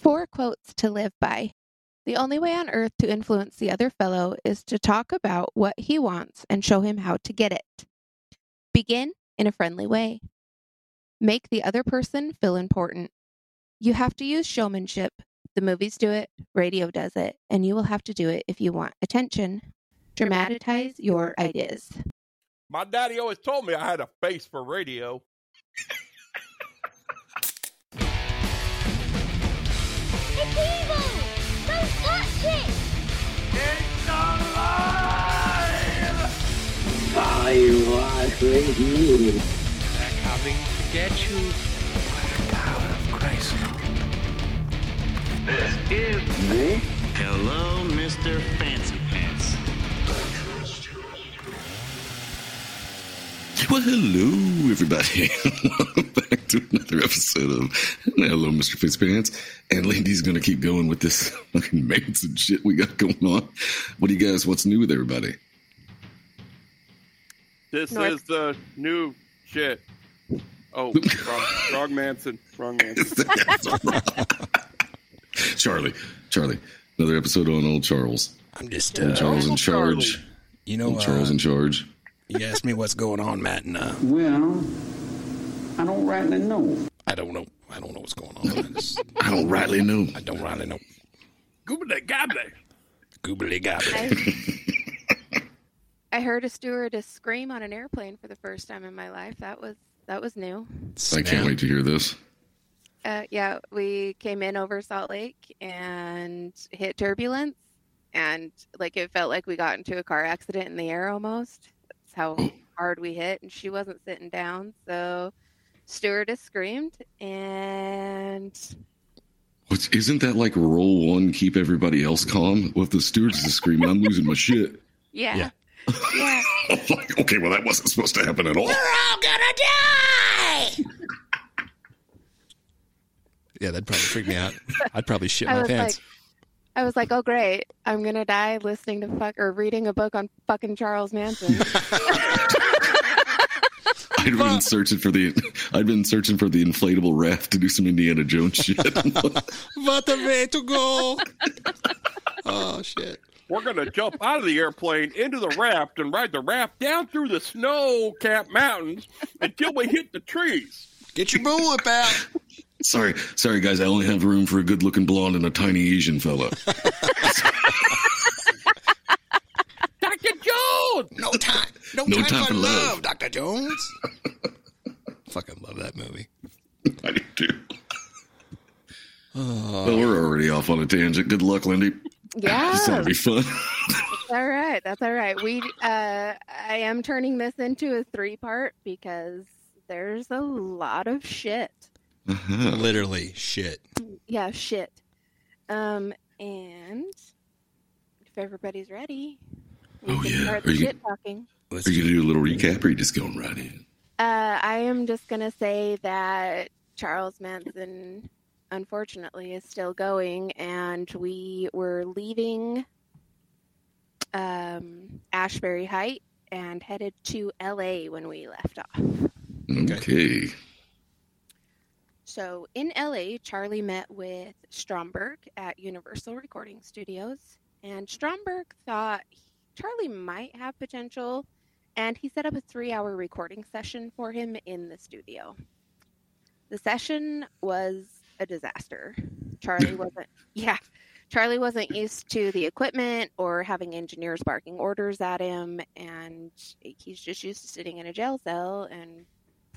Four quotes to live by. The only way on earth to influence the other fellow is to talk about what he wants and show him how to get it. Begin in a friendly way. Make the other person feel important. You have to use showmanship. The movies do it, radio does it, and you will have to do it if you want attention. Dramatize your ideas. My daddy always told me I had a face for radio. It's evil! Don't touch it! It's alive! I. They're coming to get you. Tower of Grayskull. This is Eh? Hello, Mr. Fancy Well, hello, everybody. Welcome back to another episode of Hello, Mr. Fitzpants. And Lindy's going to keep going with this fucking Manson shit we got going on. What do you guys, what's new with everybody? This North- is the new shit. Oh, wrong, wrong Manson. Wrong Manson. Charlie, Charlie, another episode on Old Charles. I'm just, uh, Charles in Old Charlie. charge. you know, Old Charles uh, in charge. You asked me what's going on, Matt, and uh, Well, I don't rightly know. I don't know. I don't know what's going on. I, just, I don't rightly know. I don't rightly know. Goobly gabby. Goobly gobbly. I, I heard a stewardess scream on an airplane for the first time in my life. That was that was new. I can't wait to hear this. Uh, yeah, we came in over Salt Lake and hit turbulence, and like it felt like we got into a car accident in the air almost. That's how hard we hit, and she wasn't sitting down, so stewardess screamed, and isn't that like roll one, keep everybody else calm? Well, if the stewards is screaming, I'm losing my shit. yeah, Yeah. yeah. Like, okay, well, that wasn't supposed to happen at all. We're all gonna die. yeah, that'd probably freak me out. I'd probably shit I my pants. like, I was like, oh great, I'm gonna die listening to fuck or reading a book on fucking Charles Manson. I'd been searching for the I'd been searching for the inflatable raft to do some Indiana Jones shit. what a way to go! oh shit! We're going to jump out of the airplane into the raft and ride the raft down through the snow capped mountains until we hit the trees. Get your bullwhip out. Sorry, sorry guys, I only have room for a good looking blonde and a tiny Asian fella. Dr. Jones! No time. No, No time, time for for love, love. Doctor Jones. Fucking love that movie. I do too. Well, we're already off on a tangent. Good luck, Lindy. yeah, This ought to be fun. All right. That's all right. We uh I am turning this into a three part because there's a lot of shit. Uh-huh. Literally shit. Yeah, shit. Um and if everybody's ready, we Oh, can yeah. start Are the you- shit talking. Let's Are you gonna do a little recap, or are you just going right in? Uh I am just gonna say that Charles Manson unfortunately is still going and we were leaving um Ashbury Haight and headed to LA when we left off. Okay. So in LA, Charlie met with Stromberg at Universal Recording Studios, and Stromberg thought Charlie might have potential, and he set up a three hour recording session for him in the studio. The session was a disaster. Charlie wasn't, yeah, Charlie wasn't used to the equipment or having engineers barking orders at him, and he's just used to sitting in a jail cell and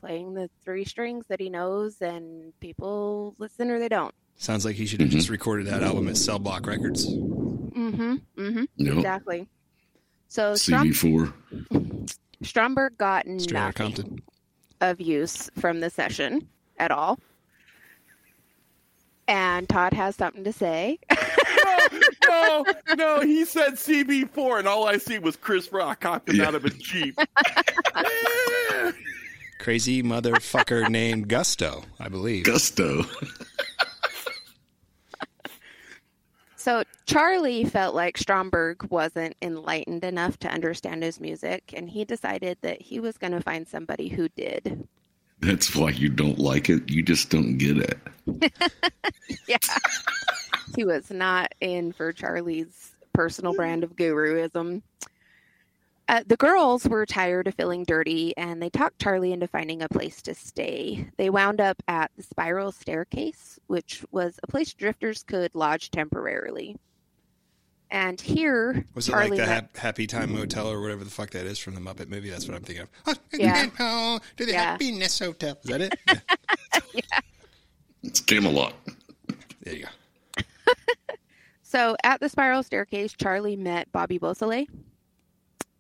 playing the three strings that he knows, and people listen or they don't. Sounds like he should have just recorded that album at Cell Block Records. Mm-hmm. Mm-hmm. Yep. Exactly. So Strom- CB4. Stromberg got Straight of nothing of use from the session at all. And Todd has something to say. No, no, he said CB4, and all I see was Chris Rock hopping Yeah. out of a Jeep. Crazy motherfucker named Gusto, I believe. Gusto. So Charlie felt like Stromberg wasn't enlightened enough to understand his music, and he decided that he was going to find somebody who did. That's why you don't like it. You just don't get it. Yeah. he was not in for Charlie's personal brand of guruism. Uh, the girls were tired of feeling dirty and they talked Charlie into finding a place to stay. They wound up at the Spiral Staircase, which was a place drifters could lodge temporarily. And here, Was it Charlie like the met- Happy Time Motel or whatever the fuck that is from the Muppet movie? That's what I'm thinking of. Oh, Yeah. oh, to the Yeah. Happiness Hotel. Is that it? Yeah. It's Camelot. There you go. So at the spiral staircase, Charlie met Bobby Beausoleil,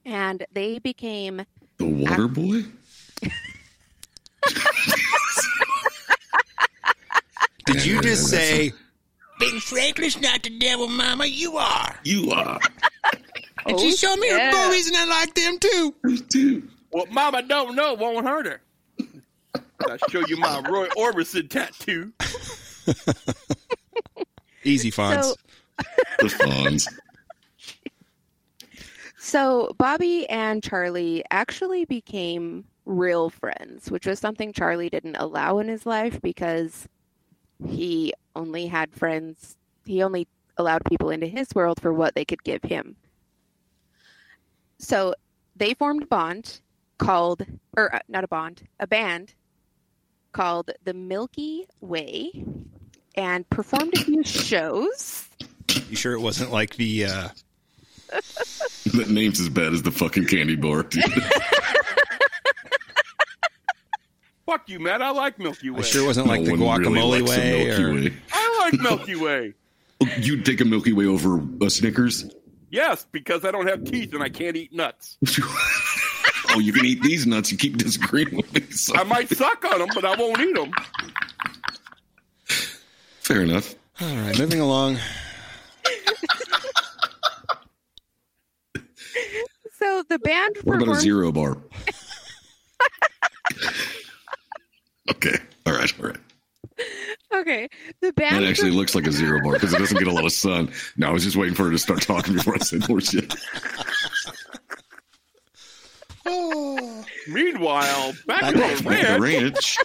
and they became The Water Boy? Did you just Yeah, say, Ben Franklin's not the devil, Mama? You are. You are. And she oh, showed me yeah. her boobies, and I like them too. too. What Mama don't know won't hurt her. I'll show you my Roy Orbison tattoo. Easy fonts. So- The Fonz. So Bobby and Charlie actually became real friends, which was something Charlie didn't allow in his life because he only had friends. He only allowed people into his world for what they could give him. So they formed a bond called, or uh, not a bond, a band called the Milky Way and performed a few shows. you sure it wasn't like the uh, That name's as bad as the fucking candy bar, dude. Fuck you, Matt. I like Milky Way. I sure wasn't like the No one really guacamole likes way Milky or Way. I like Milky Way. Oh, You'd take a Milky Way over a Snickers? Yes, because I don't have teeth and I can't eat nuts. oh, you can eat these nuts. You keep disagreeing with me. So- I might suck on them, but I won't eat them. Fair enough. All right, moving along. So the band What about a zero bar? okay. All right. All right. Okay, the band. That actually looks like a zero bar because it doesn't get a lot of sun. No, I was just waiting for her to start talking before I said more shit. Meanwhile, back Back at at the The ranch, ranch.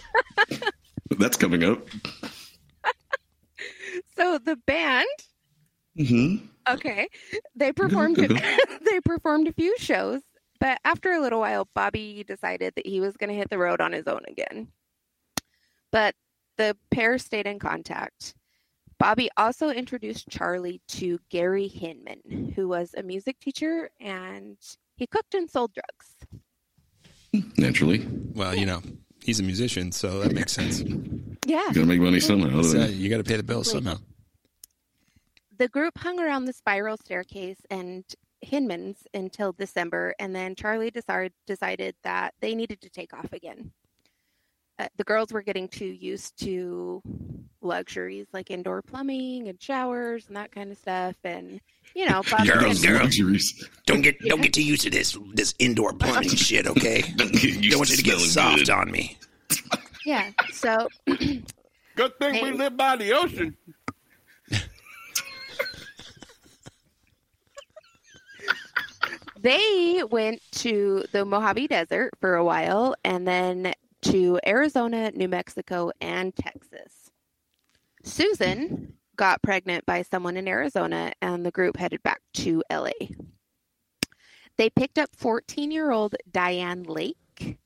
That's coming up. so the band. Mm-hmm. Okay, they performed. Mm-hmm. they performed a few shows, but after a little while, Bobby decided that he was going to hit the road on his own again. But the pair stayed in contact. Bobby also introduced Charlie to Gary Hinman, who was a music teacher and he cooked and sold drugs. Naturally. Well, you know, he's a musician, so that makes sense. Yeah. You Gotta make money somehow. So you? you got to pay the bills somehow. The group hung around the spiral staircase and Hinman's until December, and then Charlie decided decided that they needed to take off again. Uh, the girls were getting too used to luxuries like indoor plumbing and showers and that kind of stuff, and you know, Girls, girls. Luxuries. Don't get don't get too used to this this indoor plumbing shit, okay? Don't get Don't want you to get soft good. on me. yeah. So good thing we live by the ocean. They went to the Mojave Desert for a while and then to Arizona, New Mexico, and Texas. Susan got pregnant by someone in Arizona and the group headed back to LA. They picked up 14 year old Diane Lake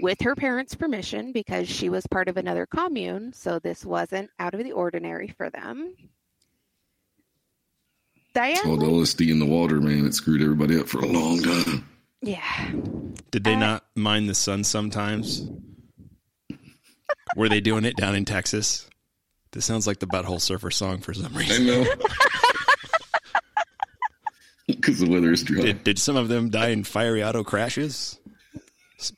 with her parents' permission because she was part of another commune, so this wasn't out of the ordinary for them. Diane All the LSD in the water, man. It screwed everybody up for a long time. yeah. Did they Uh, not mind the sun sometimes? Were they doing it down in Texas? This sounds like the Butthole Surfer song for some I reason. know. Because the weather is dry. Did, did some of them die in fiery auto crashes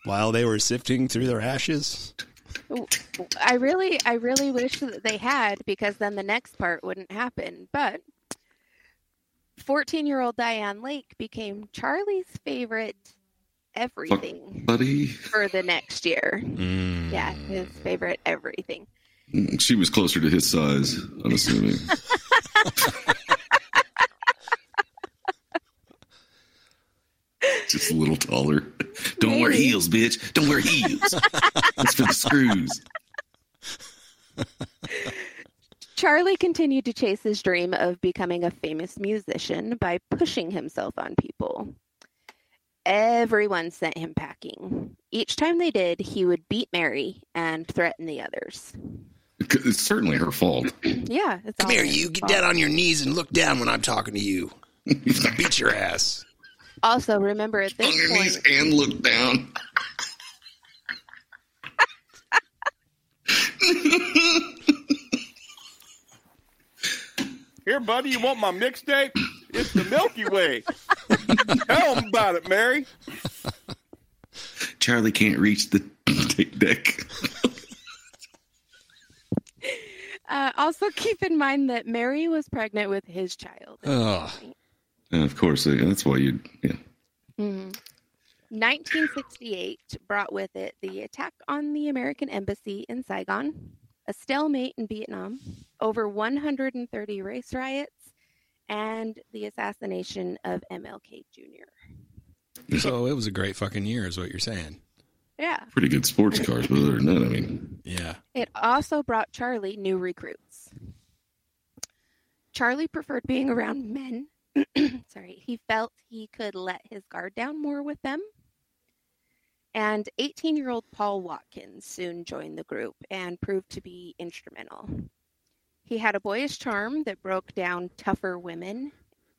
while they were sifting through their ashes? I really, I really wish that they had because then the next part wouldn't happen. But 14 year old Diane Lake became Charlie's favorite everything Buddy. for the next year. Mm. Yeah, his favorite everything. She was closer to his size, I'm assuming. Just a little taller. Don't wear heels, bitch. Don't wear heels. That's for the screws. Charlie continued to chase his dream of becoming a famous musician by pushing himself on people. Everyone sent him packing. Each time they did, he would beat Mary and threaten the others. It's certainly her fault. Yeah, it's Come here, you. Get fault. down on your knees and look down when I'm talking to you. Beat your ass. Also, remember at this On this your knees point, and look down. Here, buddy, you want my mixtape? It's the Milky Way. Tell 'em about it, Mary. Charlie can't reach the tape deck. uh, also keep in mind that Mary was pregnant with his child. Ugh. And of course, uh, that's why you. Yeah. Mm-hmm. 1968 brought with it the attack on the American embassy in Saigon, a stalemate in Vietnam, over 130 race riots, and the assassination of MLK Jr. So it was a great fucking year, is what you're saying. Yeah. Pretty good sports cars, but other than that, I mean, Yeah. It also brought Charlie new recruits. Charlie preferred being around men. Sorry, he felt he could let his guard down more with them. And 18 year old Paul Watkins soon joined the group and proved to be instrumental. He had a boyish charm that broke down tougher women,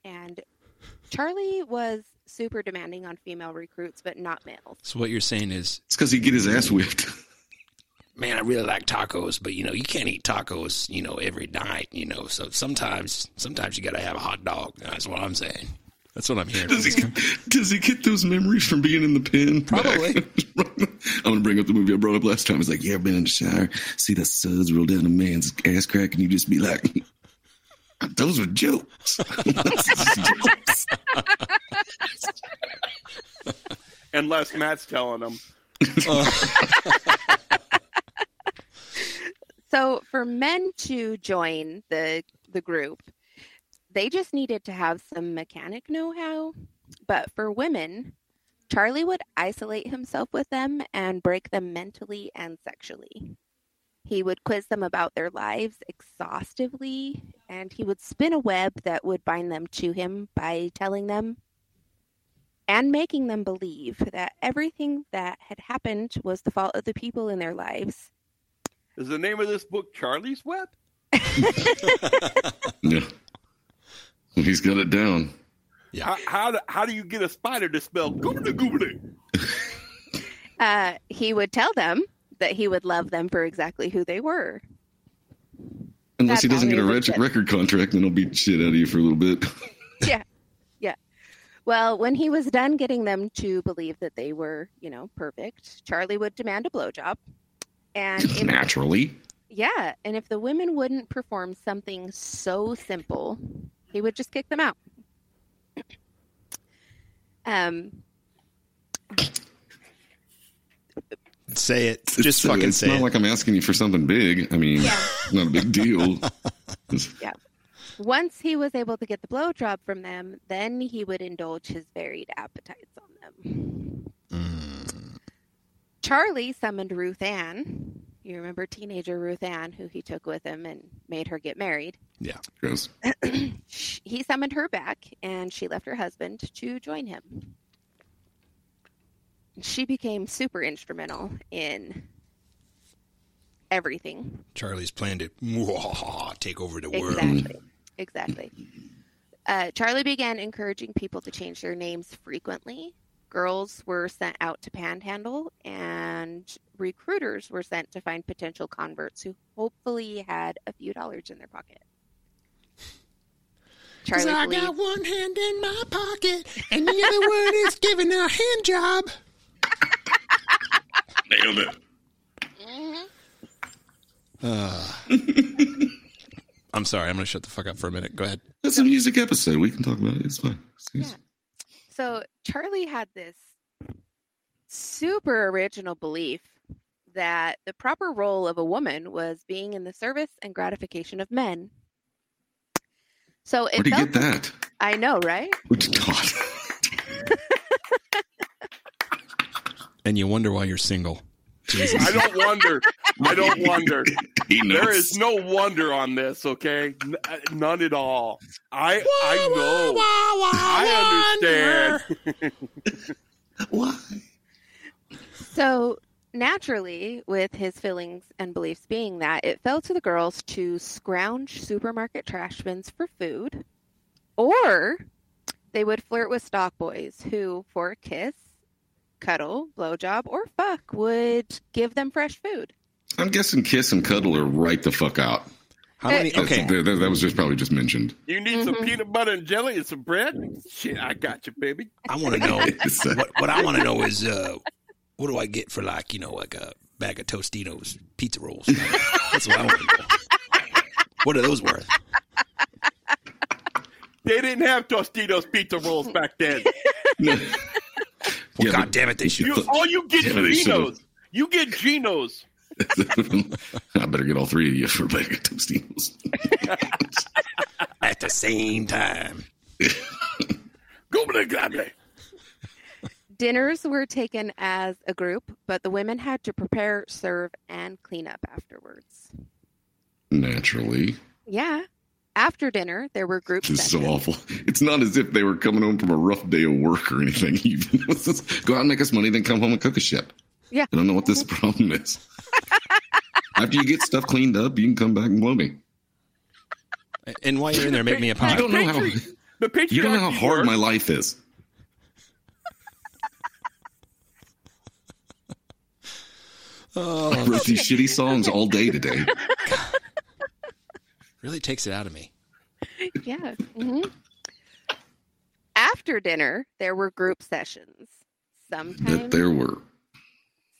and Charlie was super demanding on female recruits, but not males. So what you're saying is, it's because he get his ass whipped. man, I really like tacos, but you know, you can't eat tacos, you know, every night, you know. So sometimes, sometimes you got to have a hot dog. That's what I'm saying. That's what I'm hearing. Does he, does he get those memories from being in the pen? Probably. I'm going to bring up the movie I brought up last time. It's like, you ever been in the shower, see the suds roll down a man's ass crack, and you just be like, those were jokes. Unless Matt's telling them. So for men to join the the group, they just needed to have some mechanic know-how. But for women, Charlie would isolate himself with them and break them mentally and sexually. He would quiz them about their lives exhaustively, and he would spin a web that would bind them to him by telling them and making them believe that everything that had happened was the fault of the people in their lives Is the name of this book Charlie's Web? yeah. He's got it down. How, how, do, how do you get a spider to spell goobly goobly? uh, he would tell them that he would love them for exactly who they were. Unless he doesn't get a he rec- lived it. record contract, then he'll beat shit out of you for a little bit. yeah, yeah. Well, when he was done getting them to believe that they were, you know, perfect, Charlie would demand a blowjob. And if, Naturally. yeah, and if the women wouldn't perform something so simple, he would just kick them out. Um, Say it. It's- Just uh, fucking it's say not it. like I'm asking you for something big. I mean, Yeah. not a big deal. Yeah. Once he was able to get the blowjob from them, then he would indulge his varied appetites on them. Mm. Charlie summoned Ruth Ann. You remember teenager Ruth Ann, who he took with him and made her get married. Yeah. Gross. He summoned her back, and she left her husband to join him. She became super instrumental in everything Charlie's plan to take over the world. Exactly. Exactly. Uh, Charlie began encouraging people to change their names frequently. Girls were sent out to panhandle, and recruiters were sent to find potential converts who hopefully had a few dollars in their pocket. Cause Charlie I believed, got one hand in my pocket and the other one is giving a hand job. Nailed it. I'm sorry. I'm going to shut the fuck up for a minute. Go ahead. That's a music episode. We can talk about it. It's fine. It's- Yeah. So Charlie had this super original belief that the proper role of a woman was being in the service and gratification of men. So it Where'd he felt get that? I know, right? God. And you wonder why you're single. Jesus. I don't wonder. I don't wonder. he knows. There is no wonder on this, okay? N- uh, none at all. I I know. I understand. Why? So naturally, with his feelings and beliefs being that, it fell to the girls to scrounge supermarket trash bins for food, or they would flirt with stock boys who, for a kiss, cuddle, blowjob, or fuck, would give them fresh food. I'm guessing kiss and cuddle are right the fuck out. How many? That's- Okay. that, that- that was just probably just mentioned. You need some peanut butter and jelly and some bread? Shit, I got you, baby. I want to know what, what I want to know is uh, what do I get for like you know like a bag of Tostitos pizza rolls? That's what I want to know. What are those worth? They didn't have Tostitos pizza rolls back then. no. Well, Yeah, God but- damn it, they should. You, all you get Yeah, they. Jeno's. You get Jeno's. I better get all three of you for a bag of Tostitos. at the same time. Go to the goblet. Dinners were taken as a group, but the women had to prepare, serve, and clean up afterwards. Naturally. Yeah. After dinner, there were groups. This is so awful. It's not as if they were coming home from a rough day of work or anything. Even go out and make us money, then come home and cook a shit. Yeah. I don't know what this problem is. After you get stuff cleaned up, you can come back and blow me. And while you're in there, make me a I pie. don't know how. The patriarchy You don't know how hard works. my life is. Oh. I Oh, wrote these shitty songs all day today. Really takes it out of me. Yeah. hmm After dinner, there were group sessions. That Sometimes, there were.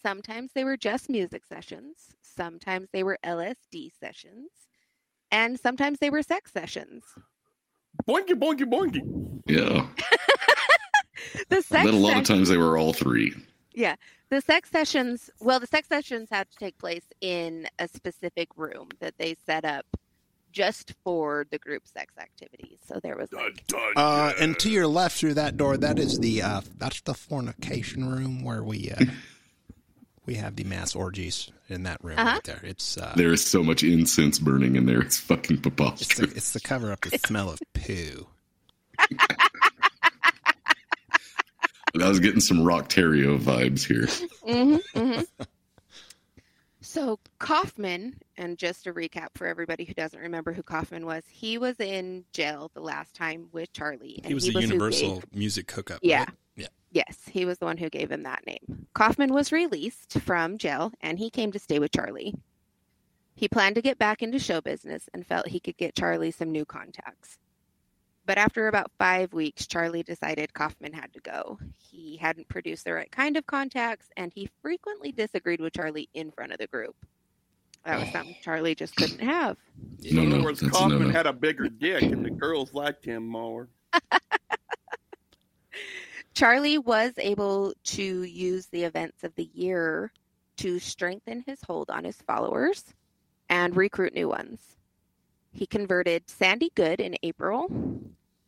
sometimes they were just music sessions. Sometimes they were LSD sessions. And sometimes they were sex sessions. Boinky, boinky, boinky. The Yeah. I sex bet a lot of times they were all three. Yeah. The sex sessions, well, the sex sessions had to take place in a specific room that they set up just for the group sex activities. So there was like, Uh, and to your left through that door, that is the uh, that's the fornication room where we uh, we have the mass orgies in that room Uh-huh. right there. It's uh, There is so much incense burning in there. It's fucking it's the, it's the cover up the smell of poo. I was getting some Rocktario vibes here. Mhm, mhm. So Kaufman, and just a recap for everybody who doesn't remember who Kaufman was, he was in jail the last time with Charlie. and He was the who Universal gave- Music hookup. Yeah. right? Yeah. Yes, he was the one who gave him that name. Kaufman was released from jail and he came to stay with Charlie. He planned to get back into show business and felt he could get Charlie some new contacts. But after about five weeks, Charlie decided Kaufman had to go. He hadn't produced the right kind of contacts and he frequently disagreed with Charlie in front of the group. That was something Charlie just couldn't have. No, In other no, words, Kaufman no-no. had a bigger dick, and the girls liked him more. Charlie was able to use the events of the year to strengthen his hold on his followers and recruit new ones. He converted Sandy Good in April,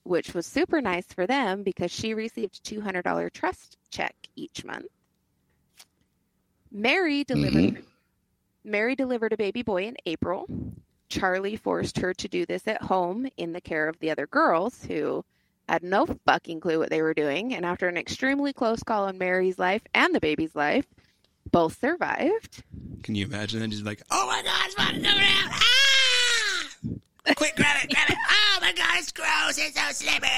which was super nice for them because she received a $200 trust check each month. Mary delivered Mary delivered a baby boy in April. Charlie forced her to do this at home in the care of the other girls who had no fucking clue what they were doing. And after an extremely close call on Mary's life and the baby's life, both survived. Can you imagine that? Just like, oh my God, it's about to come out. Ah! Quick, grab it, grab it. My God, gross. It's so slippery.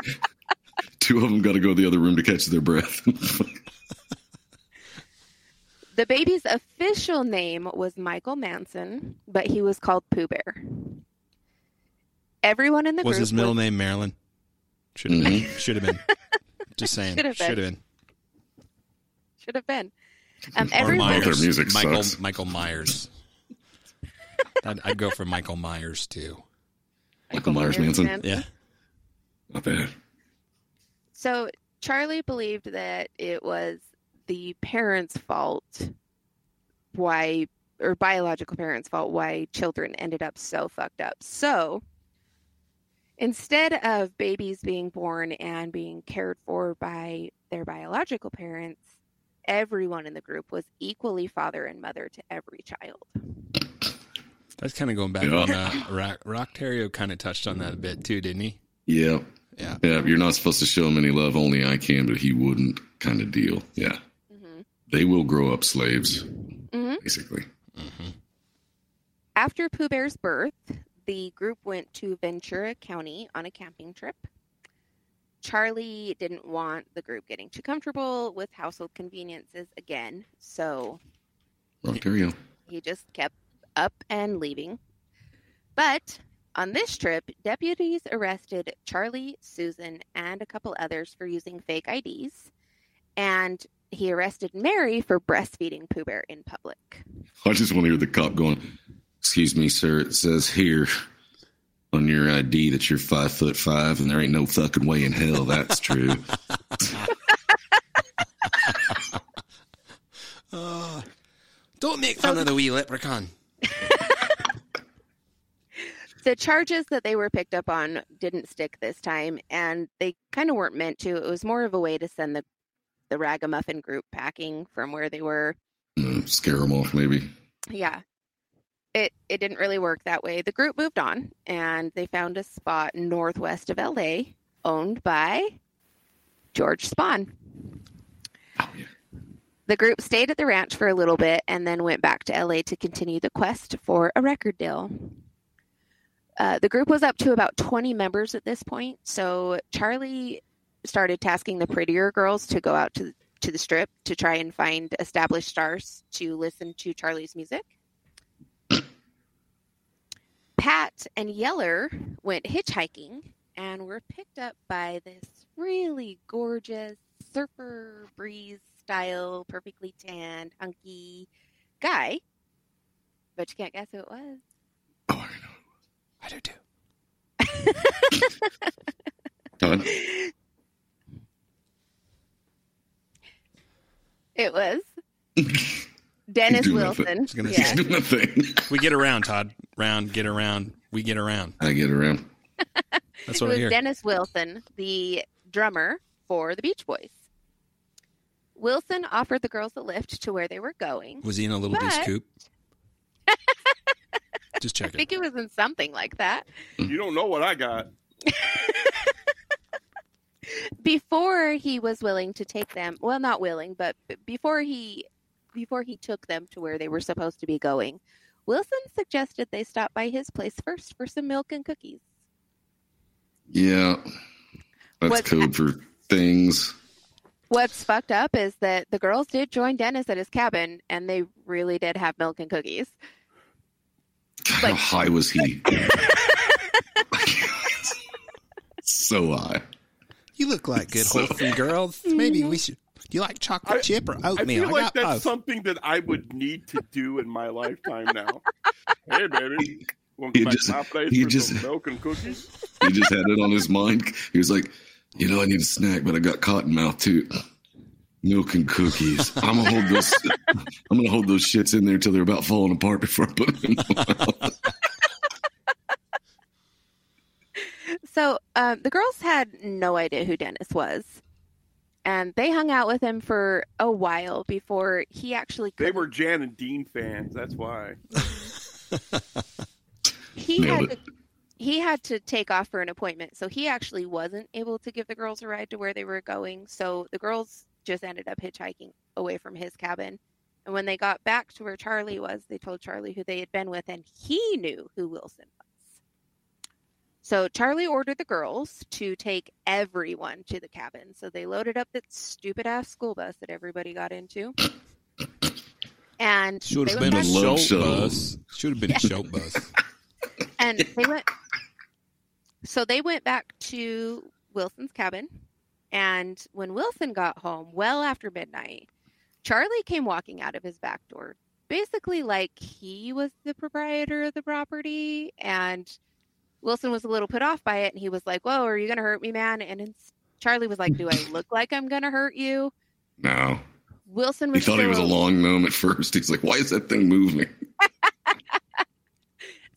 Two of them got to go to the other room to catch their breath. The baby's official name was Michael Manson, but he was called Pooh Bear. Everyone in the Was group his middle name Marilyn? Should have been. Should have been. Just saying. Should have been. Should have been. should have been. Um, everyone, Myers. Myers. Their music Michael sucks. Michael Myers. I'd, I'd go for Michael Myers too. Michael Myers Manson. Yeah. Not bad. So Charlie believed that it was the parents' fault why or biological parents' fault why children ended up so fucked up. So instead of babies being born and being cared for by their biological parents, everyone in the group was equally father and mother to every child. That's kind of going back Yeah. on uh, Rock, Rock Terrio kind of touched on that a bit too, didn't he? Yeah. Yeah. Yeah. You're not supposed to show him any love. Only I can, but he wouldn't kind of deal. Yeah. hmm They will grow up slaves, hmm basically. After Pooh Bear's birth, the group went to Ventura County on a camping trip. Charlie didn't want the group getting too comfortable with household conveniences again, so Ontario. he just kept up and leaving. But on this trip, deputies arrested Charlie, Susan, and a couple others for using fake IDs, and he arrested Mary for breastfeeding Pooh Bear in public. I just want to hear the cop going, Excuse me, sir. It says here on your ID that you're five foot five, and there ain't no fucking way in hell that's true. Uh, don't make fun of the wee leprechaun. the charges that they were picked up on didn't stick this time and they kind of weren't meant to it was more of a way to send the the ragamuffin group packing from where they were Uh, scare them off, maybe. yeah it it didn't really work that way the group moved on and they found a spot northwest of la owned by george spahn. The group stayed at the ranch for a little bit and then went back to la to continue the quest for a record deal Uh, the group was up to about 20 members at this point. So Charlie started tasking the prettier girls to go out to, to the strip to try and find established stars to listen to Charlie's music. Pat and Yeller went hitchhiking and were picked up by this really gorgeous surfer breeze style, perfectly tanned, hunky guy. But you can't guess who it was. Oh, I know. I do too. Oh, Todd? It was Dennis doing that for- Wilson. Gonna Yeah. He's doing a. We get around, Todd. Round, get around. We get around. I get around. That's it what I was hear. Dennis Wilson, the drummer for the Beach Boys. Wilson offered the girls a lift to where they were going. Was he in a little beast But- coop? Just I think it was in something like that. You don't know what I got. Before he was willing to take them, well, not willing, but before he before he took them to where they were supposed to be going, Wilson suggested they stop by his place first for some milk and cookies. Yeah. That's What's- code for things. What's fucked up is that the girls did join Dennis at his cabin, and they really did have milk and cookies. God, Like- how high was he? so high. You look like good, So- wholesome girls. Maybe we should. Do you like chocolate I- chip or oatmeal? I feel like got that's both. something that I would need to do in my lifetime now. hey, baby. Want He just- my place he for just- some milk and cookies? He just had it on his mind. He was like, you know, I need a snack, but I got cotton mouth too. Milk and cookies. I'm gonna hold those. I'm gonna hold those shits in there till they're about falling apart before I put them in my mouth. So um, the girls had no idea who Dennis was, and they hung out with him for a while before he actually. They couldn't- were Jan and Dean fans. That's why. he Nailed had it. to, he had to take off for an appointment, so he actually wasn't able to give the girls a ride to where they were going. So the girls just ended up hitchhiking away from his cabin. And when they got back to where Charlie was, they told Charlie who they had been with, and he knew who Wilson was. So Charlie ordered the girls to take everyone to the cabin. So they loaded up that stupid ass school bus that everybody got into. And Should have been a show show. bus. Should have been a show bus. and they went so they went back to wilson's cabin and when wilson got home well after midnight charlie came walking out of his back door. Basically like he was the proprietor of the property and wilson was a little put off by it and he was like whoa are you gonna hurt me man? And charlie was like do i look like i'm gonna hurt you? No, wilson he was thought he was a long gnome at first. He's like, "Why is that thing moving?"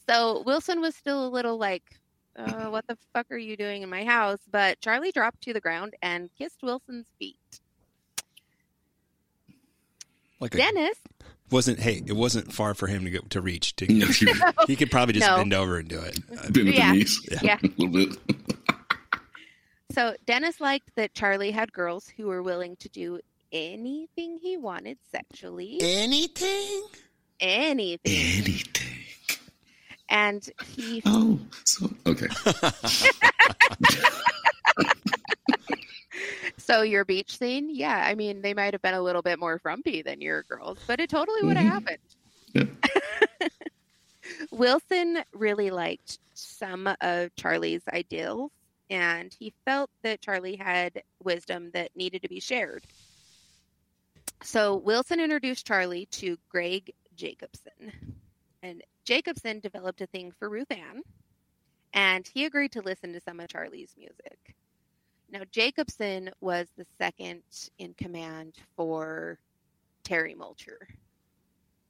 So Wilson was still a little like, uh, "What the fuck are you doing in my house?" But Charlie dropped to the ground and kissed Wilson's feet. Like a, Dennis, wasn't hey, it wasn't far for him to go to reach. To, No, you he could probably just No. bend over and do it. Been Yeah. the knees Yeah. a little bit. so Dennis liked that Charlie had girls who were willing to do anything he wanted sexually, anything. anything, Anything. And he Oh, so okay. So your beach scene, yeah, I mean, they might have been a little bit more frumpy than your girls, but it totally would have Mhm. happened. Wilson really liked some of Charlie's ideals, and he felt that Charlie had wisdom that needed to be shared. So Wilson introduced Charlie to Gregg Jakobson, and Jakobson developed a thing for Ruth Ann, and he agreed to listen to some of Charlie's music. Now, Jakobson was the second in command for Terry Melcher,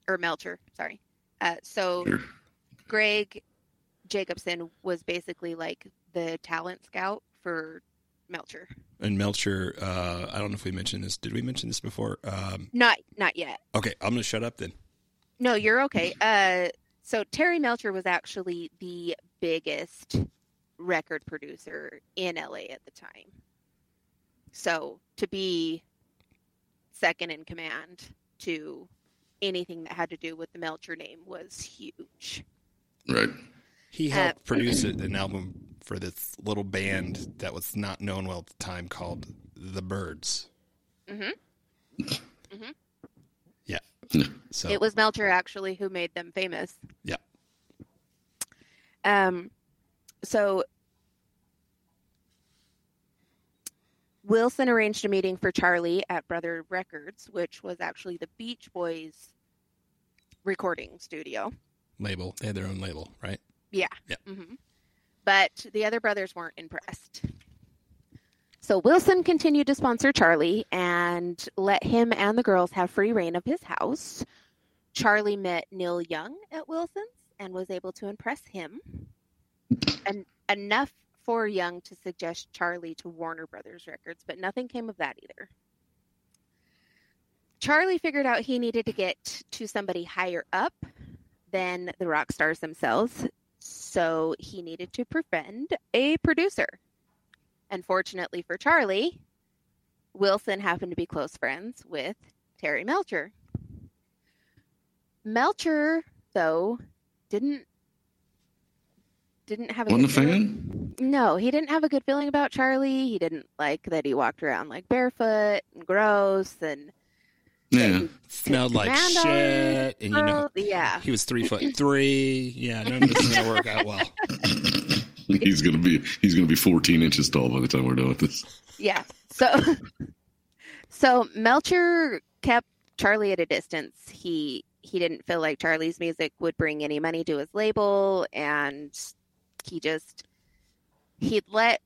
or Melcher, sorry. Uh, so Gregg Jakobson was basically like the talent scout for Melcher. And Melcher, uh, I don't know if we mentioned this. Did we mention this before? Um, Not, not yet. okay, I'm gonna shut up then. No, you're okay. Uh, so Terry Melcher was actually the biggest record producer in LA at the time. So to be second in command to anything that had to do with the Melcher name was huge. Right. He Uh, helped produce an album for this little band that was not known well at the time called The Byrds. hmm Yeah. Yeah. So It was Melcher actually who made them famous. Yeah. Um, so Wilson arranged a meeting for Charlie at Brother Records, which was actually the Beach Boys recording studio. label. They had their own label, right? Yeah. Yeah. hmm But the other brothers weren't impressed. So Wilson continued to sponsor Charlie and let him and the girls have free reign of his house. Charlie met Neil Young at Wilson's and was able to impress him, and enough for Young to suggest Charlie to Warner Brothers Records, but nothing came of that either. Charlie figured out he needed to get to somebody higher up than the rock stars themselves, so he needed to befriend a producer. Unfortunately for Charlie, Wilson happened to be close friends with Terry Melcher. Melcher, though, didn't didn't have a Wasn't a good feeling- fan? No, he didn't have a good feeling about Charlie. He didn't like that he walked around like barefoot and gross and Yeah. Smelled like shit, and you know yeah. he was three foot three. Yeah, none of this is gonna work out well. He's gonna be he's gonna be 14 inches tall by the time we're done with this. Yeah. So so Melcher kept Charlie at a distance. He he didn't feel like Charlie's music would bring any money to his label and he just he'd let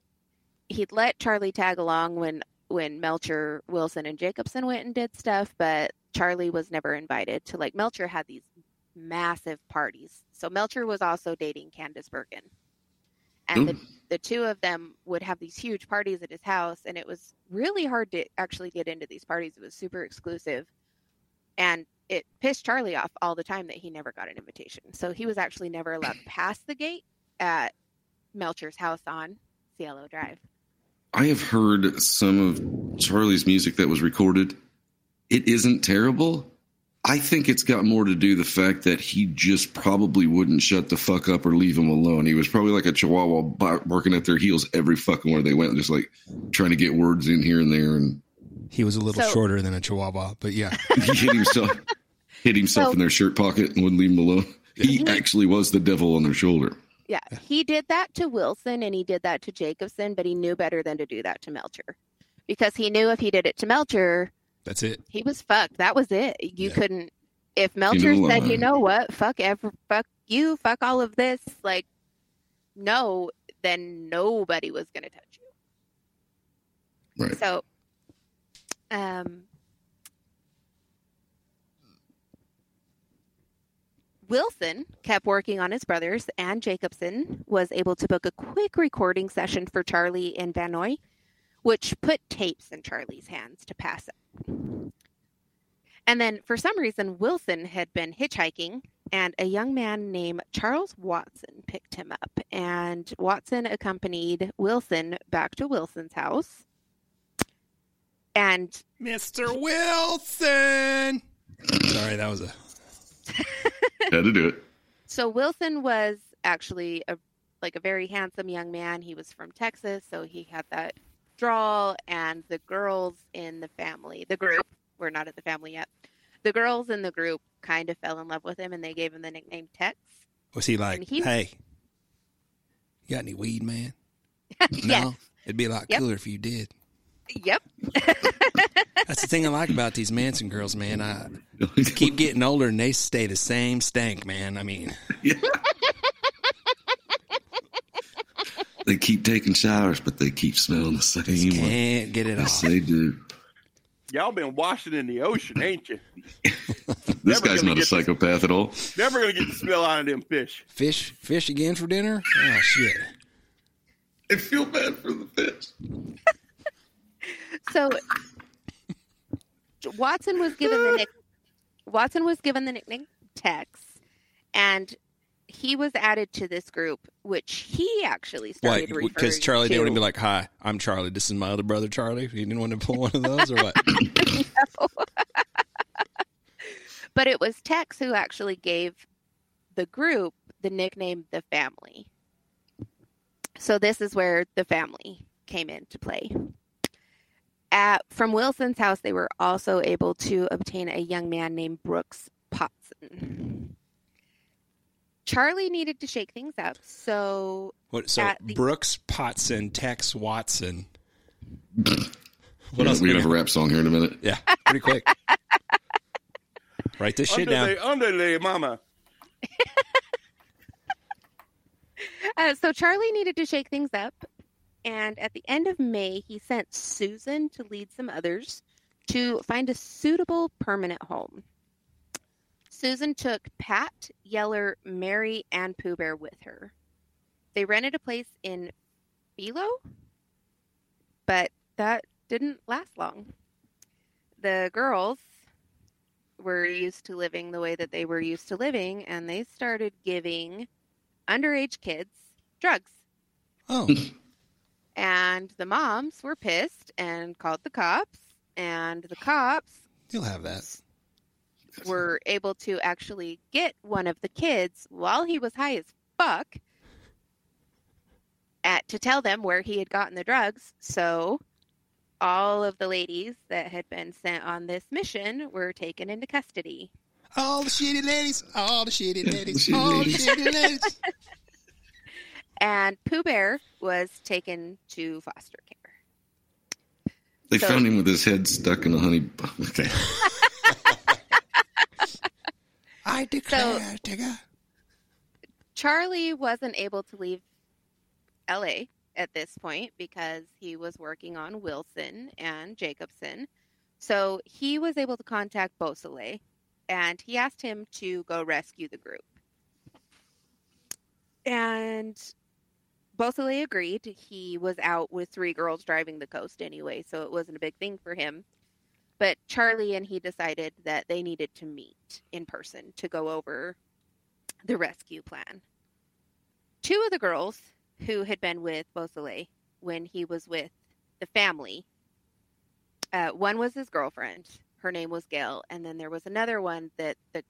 he'd let Charlie tag along when when Melcher, Wilson and Jakobson went and did stuff, but Charlie was never invited to like Melcher had these massive parties. So Melcher was also dating Candice Bergen. And the, the two of them would have these huge parties at his house and it was really hard to actually get into these parties. It was super exclusive. And it pissed Charlie off all the time that he never got an invitation. So he was actually never allowed past the gate at Melcher's house on Cielo Drive. I have heard some of Charlie's music that was recorded. It isn't terrible. I think it's got more to do the fact that he just probably wouldn't shut the fuck up or leave him alone. He was probably like a chihuahua bar- barking at their heels every fucking where they went, just like trying to get words in here and there. And He was a little So- shorter than a chihuahua, but yeah, he hit himself, hit himself So- in their shirt pocket and wouldn't leave him alone. He actually was the devil on their shoulder. Yeah, he did that to Wilson and he did that to Jakobson, but he knew better than to do that to Melcher. Because he knew if he did it to Melcher, that's it. he was fucked. That was it. You Yeah. couldn't if Melcher know, said, uh, "You know what? Fuck ever fuck you, fuck all of this." Like no, then nobody was going to touch you. Right. So um Wilson kept working on his brothers, and Jakobson was able to book a quick recording session for Charlie in Vanoy, which put tapes in Charlie's hands to pass it. And then for some reason, Wilson had been hitchhiking, and a young man named Charles Watson picked him up. And Watson accompanied Wilson back to Wilson's house. And Mr. Wilson. Sorry, that was a. Had to do it. so Wilson was actually a like a very handsome young man. He was from Texas, so he had that drawl. And the girls in the family, the group, we're not at the family yet. The girls in the group kind of fell in love with him, and they gave him the nickname Tex. Was he like, he- hey, you got any weed, man? Yes. No. It'd be a lot Yep. cooler if you did. Yep. That's the thing I like about these Manson girls, man. I keep getting older and they stay the same stank, man. I mean, They keep taking showers, but they keep smelling the same. way. can't get it Yes, off. they do. Y'all been washing in the ocean, ain't you? This Never guy's not a get this- psychopath at all. Never gonna get the smell out of them fish. Fish, fish again for dinner? Oh shit! I feel bad for the fish. So Watson was given the nick Watson was given the nickname Tex, and he was added to this group, which he actually started Because referring Charlie to. didn't want to be like, "Hi, I'm Charlie. This is my other brother, Charlie." He didn't want to pull one of those, or what? but it was Tex who actually gave the group the nickname the family. So this is where the family came into play. At from Wilson's house, they were also able to obtain a young man named Brooks Poston. Charlie needed to shake things up, so What? So the- Brooks Poston, Tex Watson. What What else? We're gonna have a rap song here in a minute. Yeah, pretty quick. Write this shit down. Underlay, underlay, mama. Uh, so Charlie needed to shake things up, and at the end of May, he sent Susan to lead some others to find a suitable permanent home. Susan took Pat, Yeller, Mary, and Pooh Bear with her. They rented a place in Philo, but that didn't last long. The girls were used to living the way that they were used to living, and they started giving underage kids drugs. Oh, And the moms were pissed and called the cops, and the cops you'll have that. Were able to actually get one of the kids while he was high as fuck at to tell them where he had gotten the drugs. So all of the ladies that had been sent on this mission were taken into custody. All the shitty ladies, all the shitty ladies, all the shitty ladies. And Pooh Bear was taken to foster care. They So- found him with his head stuck in a honey. Okay. I declare, Tigger. Charlie wasn't able to leave LA at this point because he was working on Wilson and Jakobson. So he was able to contact Beausoleil and he asked him to go rescue the group. And Beausoleil agreed. He was out with three girls driving the coast anyway, so it wasn't a big thing for him. But Charlie and he decided that they needed to meet in person to go over the rescue plan. Two of the girls who had been with Beausoleil when he was with the family, uh, one was his girlfriend. Her name was Gail, and then there was another one that the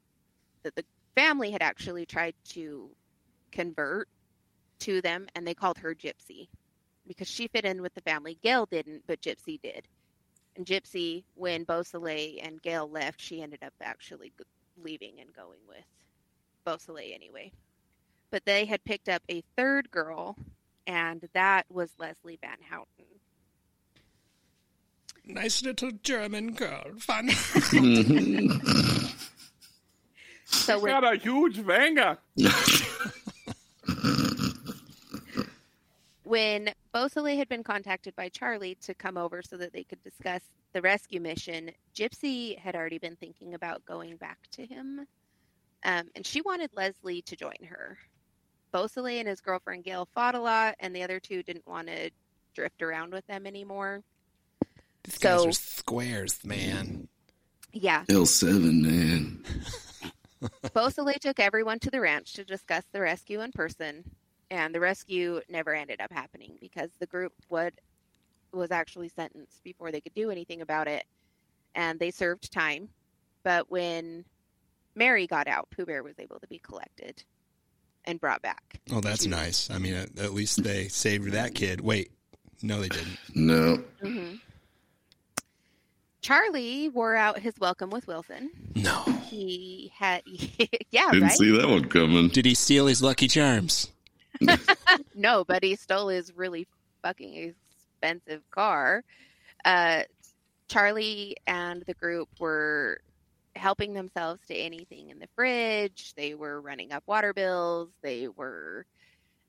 that the family had actually tried to convert to them, and they called her Gypsy because she fit in with the family. Gail didn't, but Gypsy did. And Gypsy, when Beausoleil and Gail left, she ended up actually leaving and going with Beausoleil anyway. But they had picked up a third girl, and that was Leslie Van Houten. Nice little German girl. Fun. So He's when, got a huge vanga. when Beausoleil had been contacted by Charlie to come over so that they could discuss the rescue mission, Gypsy had already been thinking about going back to him. Um, and she wanted Leslie to join her. Beausoleil and his girlfriend Gail fought a lot, and the other two didn't want to drift around with them anymore. These guys are squares, man. Yeah. L7, man. Beausoleil took everyone to the ranch to discuss the rescue in person, and the rescue never ended up happening because the group would was actually sentenced before they could do anything about it, and they served time. But when Mary got out, Pooh Bear was able to be collected and brought back. Oh, that's to- nice. I mean, at, at least they saved that kid. Wait, no, they didn't. No. hmm Charlie wore out his welcome with Wilson. No. He had, yeah, Didn't right. see that one coming. Did he steal his Lucky Charms? no, but he stole his really fucking expensive car. Uh, Charlie and the group were helping themselves to anything in the fridge. They were running up water bills. They were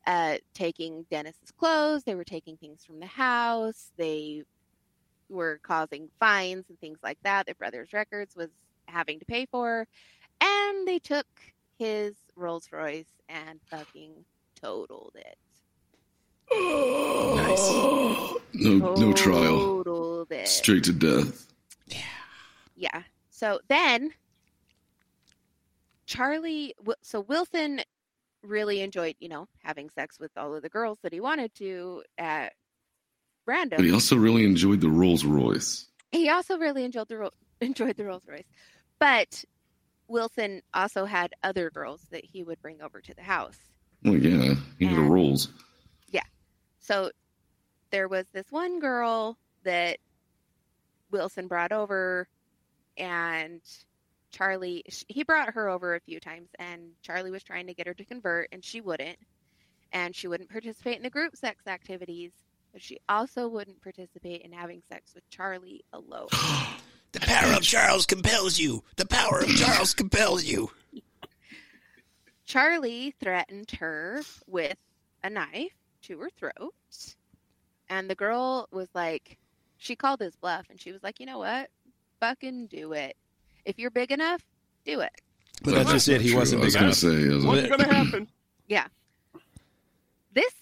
uh, taking Dennis's clothes. They were taking things from the house. They were causing fines and things like that that Brothers Records was having to pay for. And they took his Rolls Royce and fucking totaled it. No, no trial. Totaled it. Straight to death. Yeah. Yeah. So then Charlie, so Wilson really enjoyed, you know, having sex with all of the girls that he wanted to at random. But he also really enjoyed the Rolls Royce. He also really enjoyed the enjoyed the Rolls Royce, but Wilson also had other girls that he would bring over to the house. Well, yeah, you had a rules. Yeah. So there was this one girl that Wilson brought over, and Charlie, sh- he brought her over a few times, and Charlie was trying to get her to convert, and she wouldn't. And she wouldn't participate in the group sex activities, but she also wouldn't participate in having sex with Charlie alone. The power of Charles compels you. The power of Charles compels you. Charlie threatened her with a knife to her throat. And the girl was like, she called his bluff and she was like, you know what? Fucking do it. If you're big enough, do it. But that's just it. He True. wasn't I was big gonna enough. say, What's going to happen? Yeah. This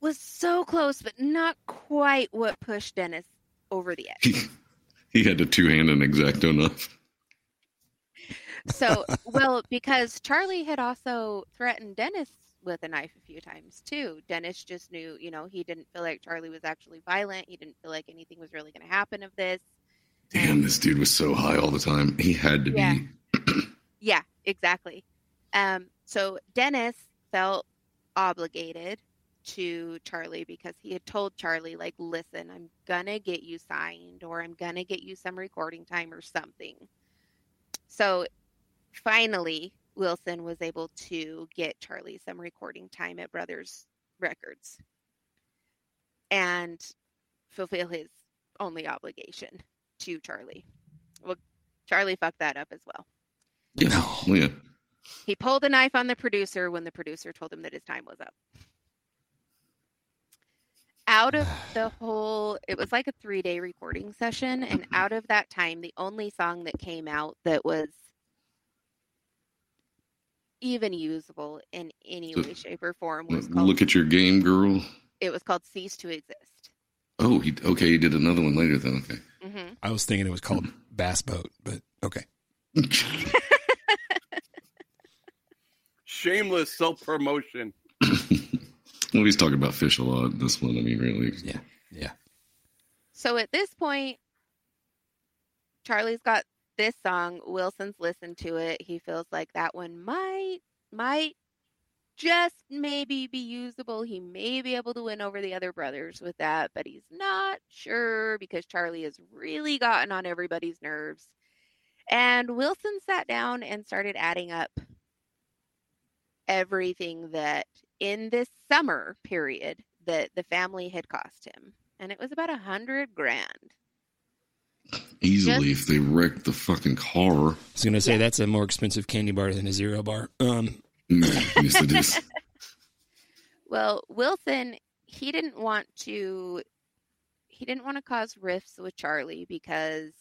was so close, but not quite what pushed Dennis over the edge. he, he had a two hand and exacto knife. So, well, because Charlie had also threatened Dennis with a knife a few times too. Dennis just knew, you know, he didn't feel like Charlie was actually violent. He didn't feel like anything was really going to happen of this. Damn, this dude was so high all the time. He had to Yeah. be. Yeah, exactly. Um, so Dennis felt obligated to Charlie because he had told Charlie, like, listen, I'm gonna get you signed or I'm gonna get you some recording time or something. So finally, Wilson was able to get Charlie some recording time at Brothers Records and fulfill his only obligation to Charlie. Well, Charlie fucked that up as well. Yeah. Yeah. He pulled a knife on the producer when the producer told him that his time was up. Out of the whole, it was like a three day recording session. And out of that time, the only song that came out that was even usable in any So- way, shape, or form was called, Look at your game, girl. it was called Cease to Exist. Oh, he okay. He did another one later then. Okay. hmm I was thinking it was called Bass Boat, but okay. Shameless self promotion. well, he's talking about fish a lot. This one, I mean, really. Yeah. Yeah. So at this point, Charlie's got this song. Wilson's listened to it. He feels like that one might might just maybe be usable. He may be able to win over the other brothers with that, but he's not sure because Charlie has really gotten on everybody's nerves. And Wilson sat down and started adding up everything that in this summer period that the family had cost him. And it was about a hundred grand. Easily, if they wrecked the fucking car. I was gonna say that's a more expensive candy bar than a zero bar. Um, Mm, yes, it is. Well, Wilson, he didn't want to he didn't want to cause rifts with Charlie because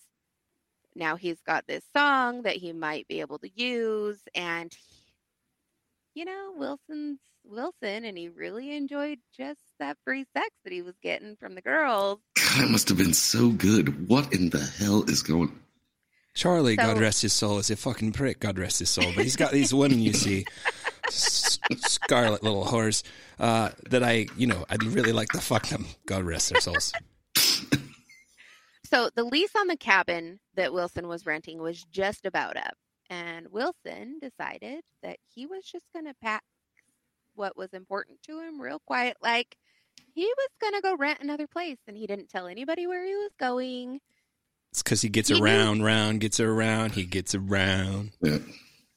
now he's got this song that he might be able to use and you know, Wilson's Wilson and he really enjoyed just that free sex that he was getting from the girls. God, it must have been so good. What in the hell is going? Charlie, So- God rest his soul, is a fucking prick. God rest his soul. But he's got these women, you see, scarlet little whores uh, that I, you know, I'd really like to fuck them. God rest their souls. So the lease on the cabin that Wilson was renting was just about up, and Wilson decided that he was just going to pack what was important to him real quiet, like he was going to go rent another place, and he didn't tell anybody where he was going. It's because he gets He knew- around, round, gets around, he gets around. Yeah.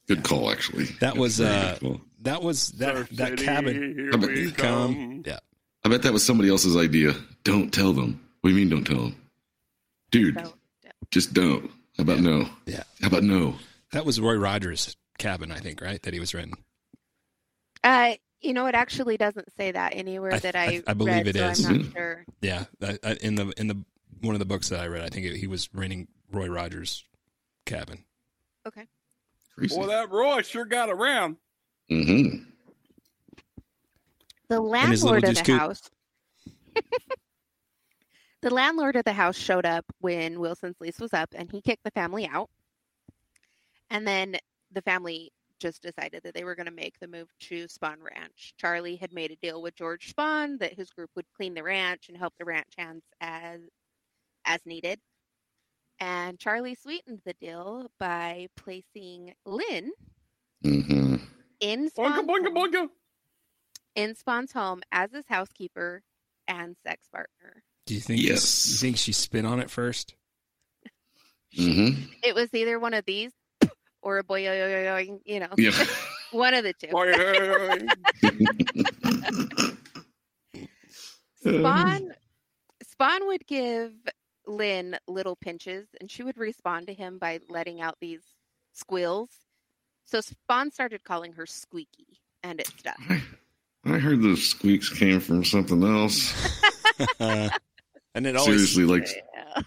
Good call, actually. That was uh, good that was that Surf that City, cabin. Here I bet we you come. Yeah, I bet that was somebody else's idea. Don't tell them. What do you mean, don't tell them? Dude, So just don't. How about no? yeah. How about no? That was Roy Rogers' cabin, I think, right? That he was renting. Uh, you know, it actually doesn't say that anywhere I- that I- I, I believe read, it so is. I'm not sure. Yeah, I, I, in the in the one of the books that I read, I think it, he was renting Roy Rogers' cabin. Crazy. Boy, that Roy sure got around. mm-hmm. The landlord of the deuce house. the landlord of the house showed up when Wilson's lease was up, and he kicked the family out. And then the family just decided that they were going to make the move to Spahn Ranch. Charlie had made a deal with George Spahn that his group would clean the ranch and help the ranch hands as as needed. And Charlie sweetened the deal by placing Lynn Mm-hmm. in Boinga, Spahn's boinga, home- boinga. in Spahn's home as his housekeeper and sex partner. Do you think? Yes. You think she spit on it first? Mm-hmm. It was either one of these or a boy, you know, Yeah. one of the two. Boy, Spahn, Spahn would give Lynn little pinches, and she would respond to him by letting out these squeals. So Spahn started calling her Squeaky, and it stuck. I heard those squeaks came from something else. and it always Seriously, like, Yeah.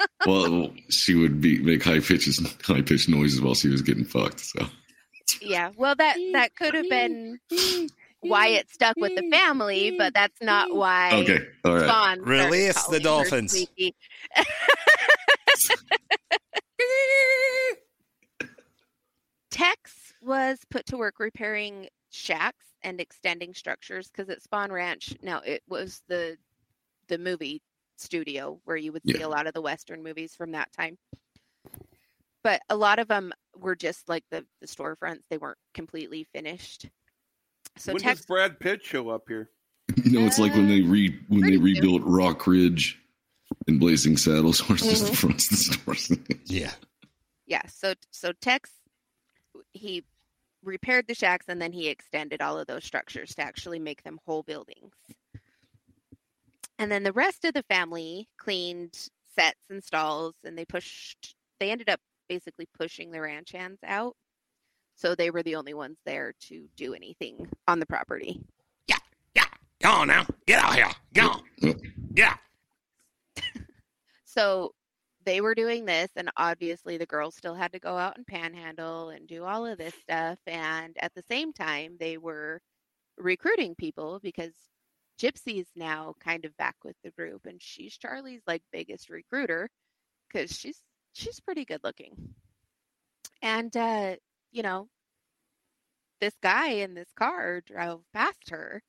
well, she would be make high pitches, high pitched noises while she was getting fucked. So yeah. Well, that that could have been why it stuck with the family, but that's not why. okay, all right. Spahn Release the dolphins. Squeaky. Tex was put to work repairing shacks and extending structures because at Spahn Ranch, now it was the the movie studio where you would see Yeah. a lot of the Western movies from that time. But a lot of them were just like the, the storefronts; they weren't completely finished. So when Tex does Brad Pitt show up here? You know, it's like when they re when they pretty soon. rebuilt Rock Ridge and Blazing Saddles, where it's just the mm-hmm. fronts of the stores. yeah. yeah so so tex he repaired the shacks and then he extended all of those structures to actually make them whole buildings and then the rest of the family cleaned sets and stalls and they pushed they ended up basically pushing the ranch hands out so they were the only ones there to do anything on the property Yeah, yeah. Go on now. Get out here. Go on. Out. so they were doing this and obviously the girls still had to go out and panhandle and do all of this stuff and at the same time they were recruiting people because gypsy's now kind of back with the group and she's charlie's like biggest recruiter because she's she's pretty good looking and uh you know this guy in this car drove past her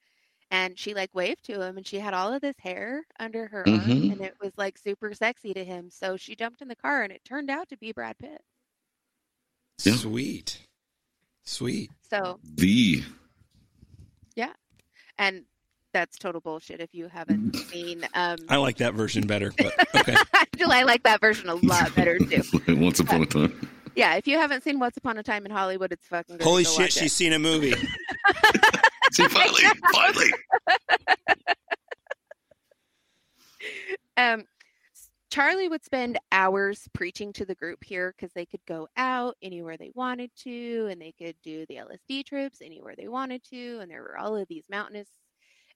and she like waved to him and she had all of this hair under her arm Mhm. and it was like super sexy to him so she jumped in the car and it turned out to be brad pitt Yeah. Sweet. Sweet. so The yeah, and that's total bullshit if you haven't seen um I like that version better, but okay. I like that version a lot better too. Once upon a time. Yeah, if you haven't seen Once Upon a Time in Hollywood, it's fucking good. Holy shit, she's it. seen a movie. See, finally, finally. Um, Charlie would spend hours preaching to the group here because they could go out anywhere they wanted to, and they could do the LSD trips anywhere they wanted to, and there were all of these mountainous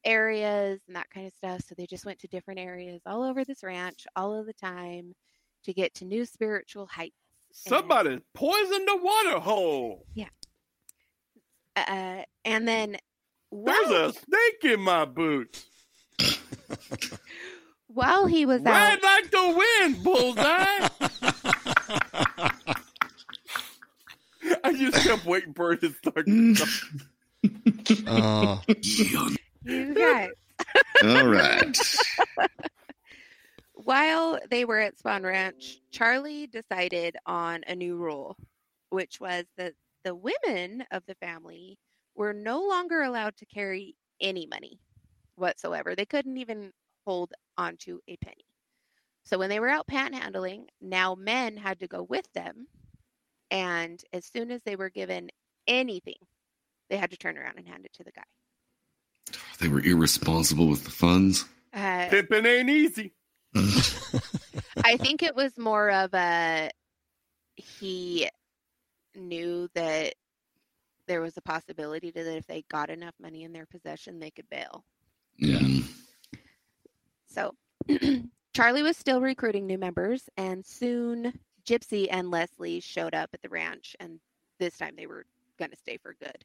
areas and that kind of stuff. So they just went to different areas all over this ranch all of the time to get to new spiritual heights. Somebody poisoned the water hole. Yeah. Uh, and then There's a snake in my boots. while he was out, Ride like the wind, bullseye. I just kept waiting for it to start. Oh, You guys. All right. While they were at Spahn Ranch, Charlie decided on a new rule, which was that the women of the family were no longer allowed to carry any money whatsoever. They couldn't even hold onto a penny. So when they were out panhandling, now men had to go with them. And as soon as they were given anything, they had to turn around and hand it to the guy. They were irresponsible with the funds. Uh, Pimping ain't easy. I think it was more of a he knew that there was a possibility that if they got enough money in their possession, they could bail. Mm. So Charlie was still recruiting new members, and soon Gypsy and Leslie showed up at the ranch, and this time they were going to stay for good.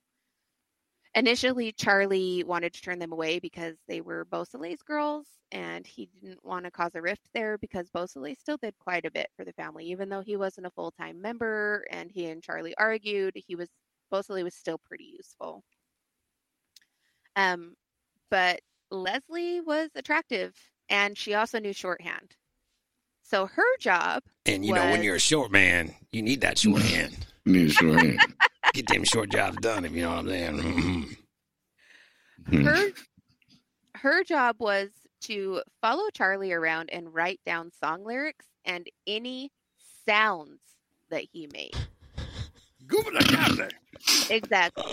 Initially, Charlie wanted to turn them away because they were Beausoleil's girls, and he didn't want to cause a rift there because Beausoleil still did quite a bit for the family, even though he wasn't a full time member. And he and Charlie argued. He was Beausoleil was still pretty useful. Um, but Leslie was attractive, and she also knew shorthand. So her job and you know when you're a short man, you need that short hand. Need a short hand. Get them short jobs done. If you know what I'm saying. Mhm. Hmm. her her job was to follow Charlie around and write down song lyrics and any sounds that he made. Goobada Exactly.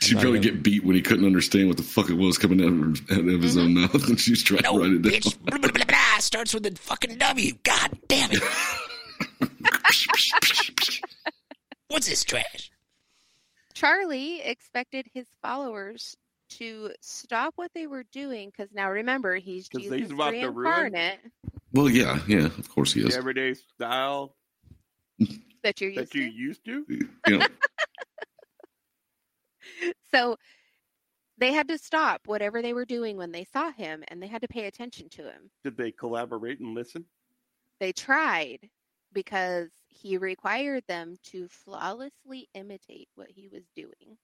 She'd probably get beat when he couldn't understand what the fuck it was coming out of, out of his own mouth, and she was trying No, to write it down. bitch. Blah, blah, blah, blah, starts with a fucking W. God damn it. What's this trash? Charlie expected his followers to stop what they were doing because now remember he's 'Cause Jesus he's about to ruin- reincarnate Well, yeah, yeah, of course he The is. everyday style that you're used that you used to. You know, So they had to stop whatever they were doing when they saw him and they had to pay attention to him. Did they collaborate and listen? They tried because he required them to flawlessly imitate what he was doing.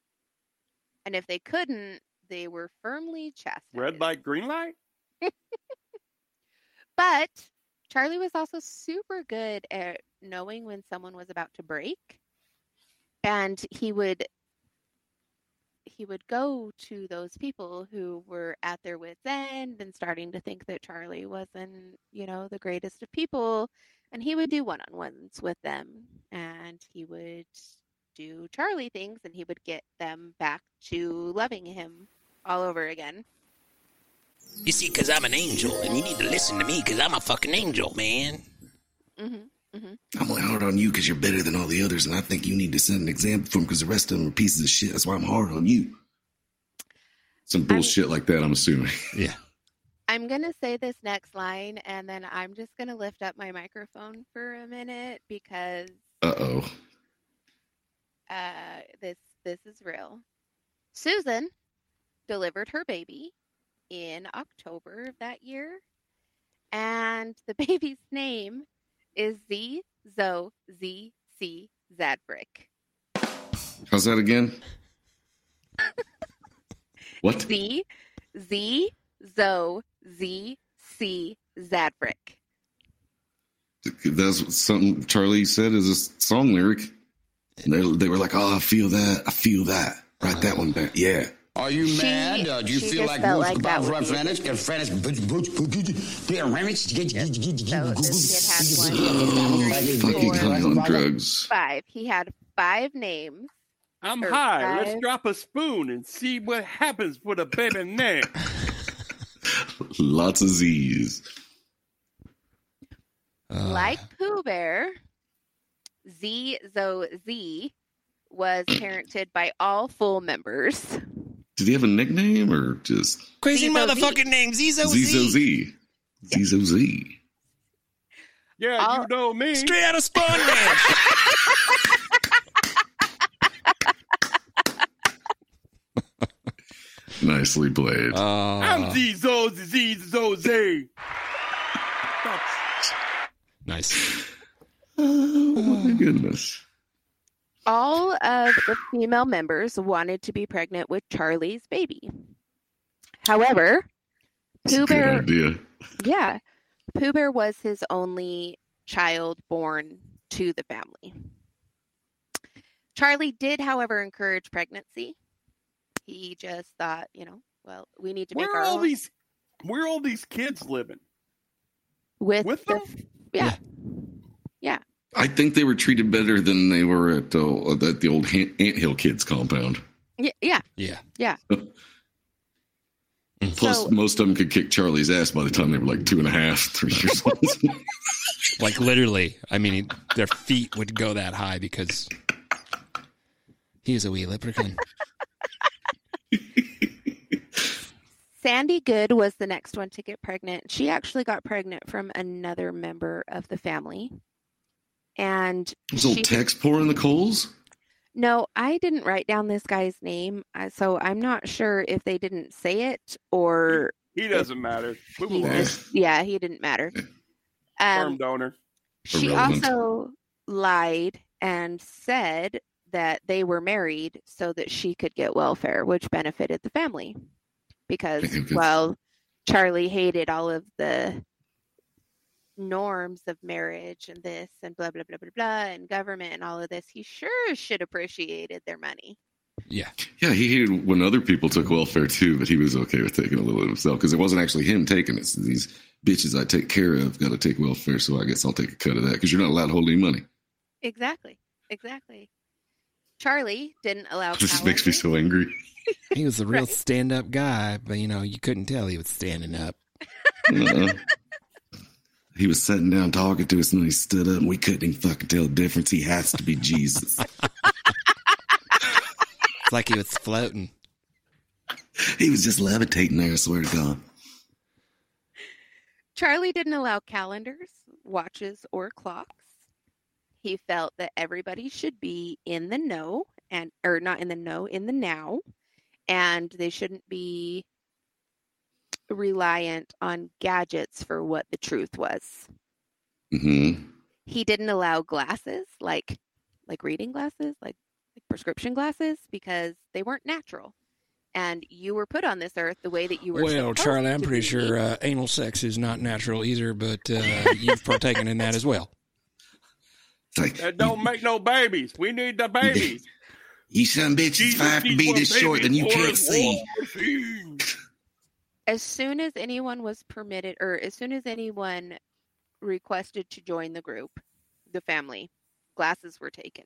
And if they couldn't, they were firmly chastised. Red light, green light. But Charlie was also super good at knowing when someone was about to break. And he would he would go to those people who were at their wits end and starting to think that Charlie wasn't, you know, the greatest of people. And he would do one on ones with them and he would do Charlie things and he would get them back to loving him all over again. You see, because I'm an angel, and you need to listen to me because I'm a fucking angel, man. hmm mm-hmm. I'm only hard on you because you're better than all the others, and I think you need to set an example for them because the rest of them are pieces of shit. That's why I'm hard on you. Some bullshit like that, I'm assuming. Yeah. I'm going to say this next line and then I'm just going to lift up my microphone for a minute because Uh oh. uh, this this is real. Susan delivered her baby in October of that year and the baby's name is Z Zo Z C Zadbrick. How's that again? What? Z Z Zo Z C Zadbrick. That's something Charlie said is a song lyric. And they, they were like, oh, I feel that. I feel that. Write that one down. Yeah. Are you She- mad? Uh, do you feel like felt most like that about would be French? Get French, butch, butch, butch, get French, Oh, fucking high on drugs. five. He had five names. I'm Or high. Let's drop a spoon and see what happens with a baby name. Lots of Z's. Uh, like Pooh Bear, Z Zo Z was parented by all full members. Did he have a nickname or just Crazy Zizo Z. motherfucking name, Zizo Zizo Z. Z? Zizo Z. Yeah, All- you know me. Straight out of Spahn Ranch. Nicely played. I'm Uh, Zizo Zizo Z. nice. oh my goodness. All of the female members wanted to be pregnant with Charlie's baby. However, It's Pooh Bear, idea. yeah, Pooh Bear was his only child born to the family. Charlie did, however, encourage pregnancy. He just thought, you know, well, we need to make Where our are all own these? Where are all these kids living? with, with the, them? yeah, yeah. I think they were treated better than they were at the, at the old Han- Ant Hill Kids compound. Yeah, yeah, Yeah. yeah. Plus, So- most of them could kick Charlie's ass by the time they were like two and a half, three years old. Like literally, I mean, their feet would go that high because he was a wee leprechaun. Sandy Good was the next one to get pregnant. She actually got pregnant from another member of the family. And Was she, old Tex pouring the coals? no, I didn't write down this guy's name, so I'm not sure if they didn't say it or He doesn't matter. He just, yeah, he didn't matter. Sperm Um, donor. she Irrelevant. also lied and said that they were married so that she could get welfare, which benefited the family. Because, Because- well, Charlie hated all of the norms of marriage and this and blah, blah, blah, blah, blah, and government and all of this. He sure should appreciated their money. Yeah. Yeah, he hated when other people took welfare too, but he was okay with taking a little of himself because it wasn't actually him taking it. It's these bitches I take care of got to take welfare, so I guess I'll take a cut of that because you're not allowed to hold any money. Exactly. Exactly. Charlie didn't allow This makes me calendars. so angry. He was a real Right. stand up guy, but you know, you couldn't tell he was standing up. Uh-uh. he was sitting down talking to us, and then he stood up, and we couldn't even fucking tell the difference. He has to be Jesus. It's like he was floating. he was just levitating there. I swear to God. Charlie didn't allow calendars, watches, or clocks. He felt that everybody should be in the know and or not in the know, in the now, and they shouldn't be reliant on gadgets for what the truth was. hmm He didn't allow glasses like like reading glasses, like, like prescription glasses because they weren't natural. And you were put on this earth the way that you were Well, Charlie, I'm pretty be. sure uh, anal sex is not natural either, but uh, you've partaken in that as well. It's like That don't make no babies. We need the babies. you some bitches Jesus five to be this short, then you can't see. as soon as anyone was permitted or as soon as anyone requested to join the group the family glasses were taken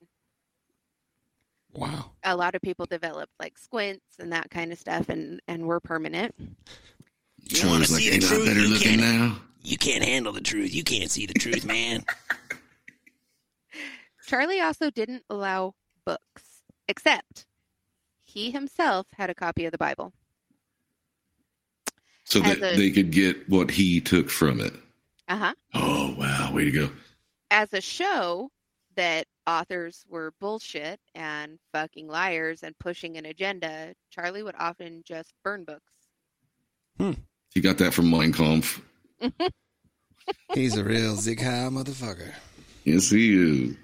Wow. a lot of people developed like squints and that kind of stuff and and were permanent Charlie's like, ain't I better looking now? You can't handle the truth. You can't see the truth, man. charlie also didn't allow books except he himself had a copy of the bible So As that a- they could get what he took from it. uh-huh Oh wow, way to go! as a show that authors were bullshit and fucking liars and pushing an agenda charlie would often just burn books He got that from Mein Kampf. He's a real Zig Heil motherfucker. Yes, he is.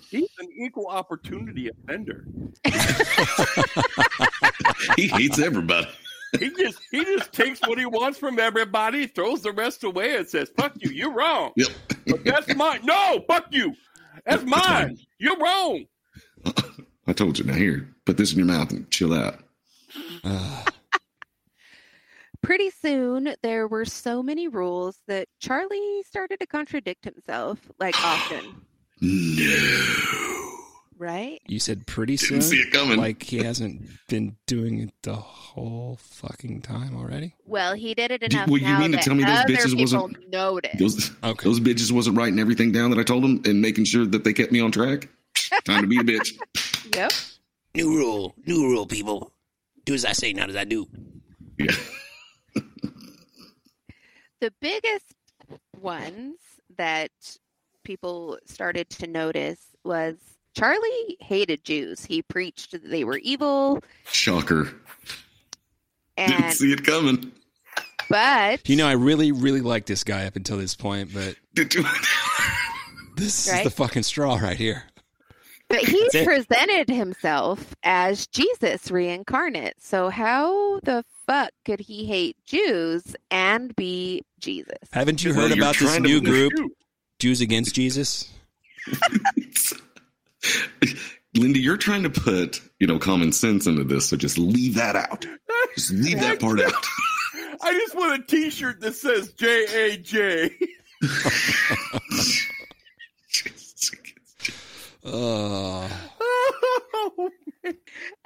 He's an equal opportunity offender. he hates everybody. He just he just takes what he wants from everybody, throws the rest away, and says, "Fuck you, you're wrong." Yep. But that's mine. No, fuck you. That's mine. You're wrong. I told you. Now here, put this in your mouth and chill out. Uh, pretty soon there were so many rules that Charlie started to contradict himself like often, No. right? you said pretty soon? Didn't see it coming. Like he hasn't been doing it the whole fucking time already? Well, he did it Do- enough well, you mean to tell me those bitches wasn't- noticed. Those Okay. those bitches wasn't writing everything down that I told them and making sure that they kept me on track. Time to be a bitch. Yep. New rule. New rule, people. Do as I say, not as I do. Yeah. The biggest ones that people started to notice was Charlie hated Jews. He preached that they were evil, Shocker. And, Didn't see it coming. but You know, I really, really like this guy up until this point, but this Right? is the fucking straw right here. But he presented himself as Jesus reincarnate. So how the fuck could he hate Jews and be Jesus? Haven't you heard you're about this new group, you. Jews Against Jesus? Linda, you're trying to put, you know, common sense into this, so just leave that out. Just leave that part out. I just want a T-shirt that says J A J. Uh,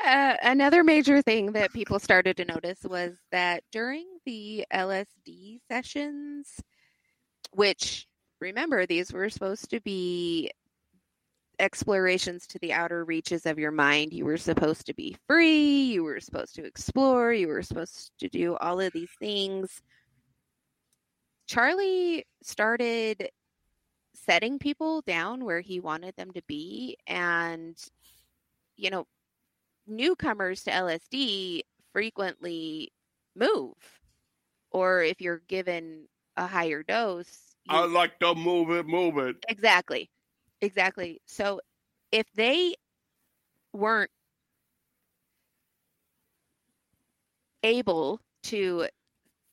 Uh, another major thing that people started to notice was that during the LSD sessions, which remember these were supposed to be explorations to the outer reaches of your mind. You were supposed to be free, you were supposed to explore, you were supposed to do all of these things. Charlie started setting people down where he wanted them to be and you know newcomers to LSD frequently move or if you're given a higher dose I like to move it, move it. Exactly. Exactly. So if they weren't able to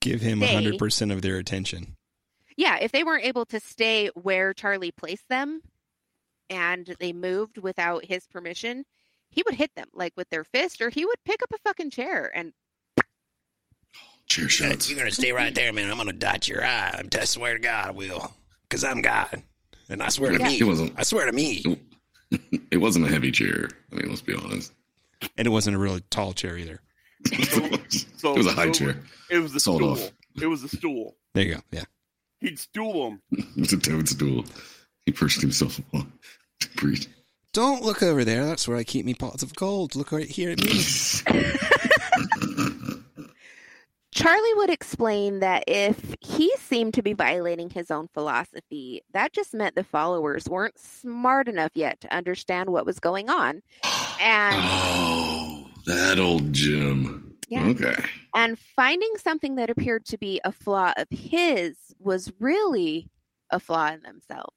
give him Stay. 100% of their attention. yeah, if they weren't able to stay where Charlie placed them and they moved without his permission, he would hit them like with their fist or he would pick up a fucking chair and Chair shots. You're going to stay right there, man. I'm going to dot your eye. I swear to God, I will. Because I'm God. And I swear to Yeah. me. It wasn't. I swear to me. It wasn't a heavy chair. I mean, let's be honest. And it wasn't a really tall chair either. So it was a high so chair. It was a Sold stool. off. It was a stool. There you go. Yeah. He'd stool him. It was a toad stool. He perched himself upon to breathe. Don't look over there. That's where I keep me pots of gold. Look right here at me. Charlie would explain that if he seemed to be violating his own philosophy, that just meant the followers weren't smart enough yet to understand what was going on. And Oh, that old Jim. Yeah. Okay. and finding something that appeared to be a flaw of his was really a flaw in themselves.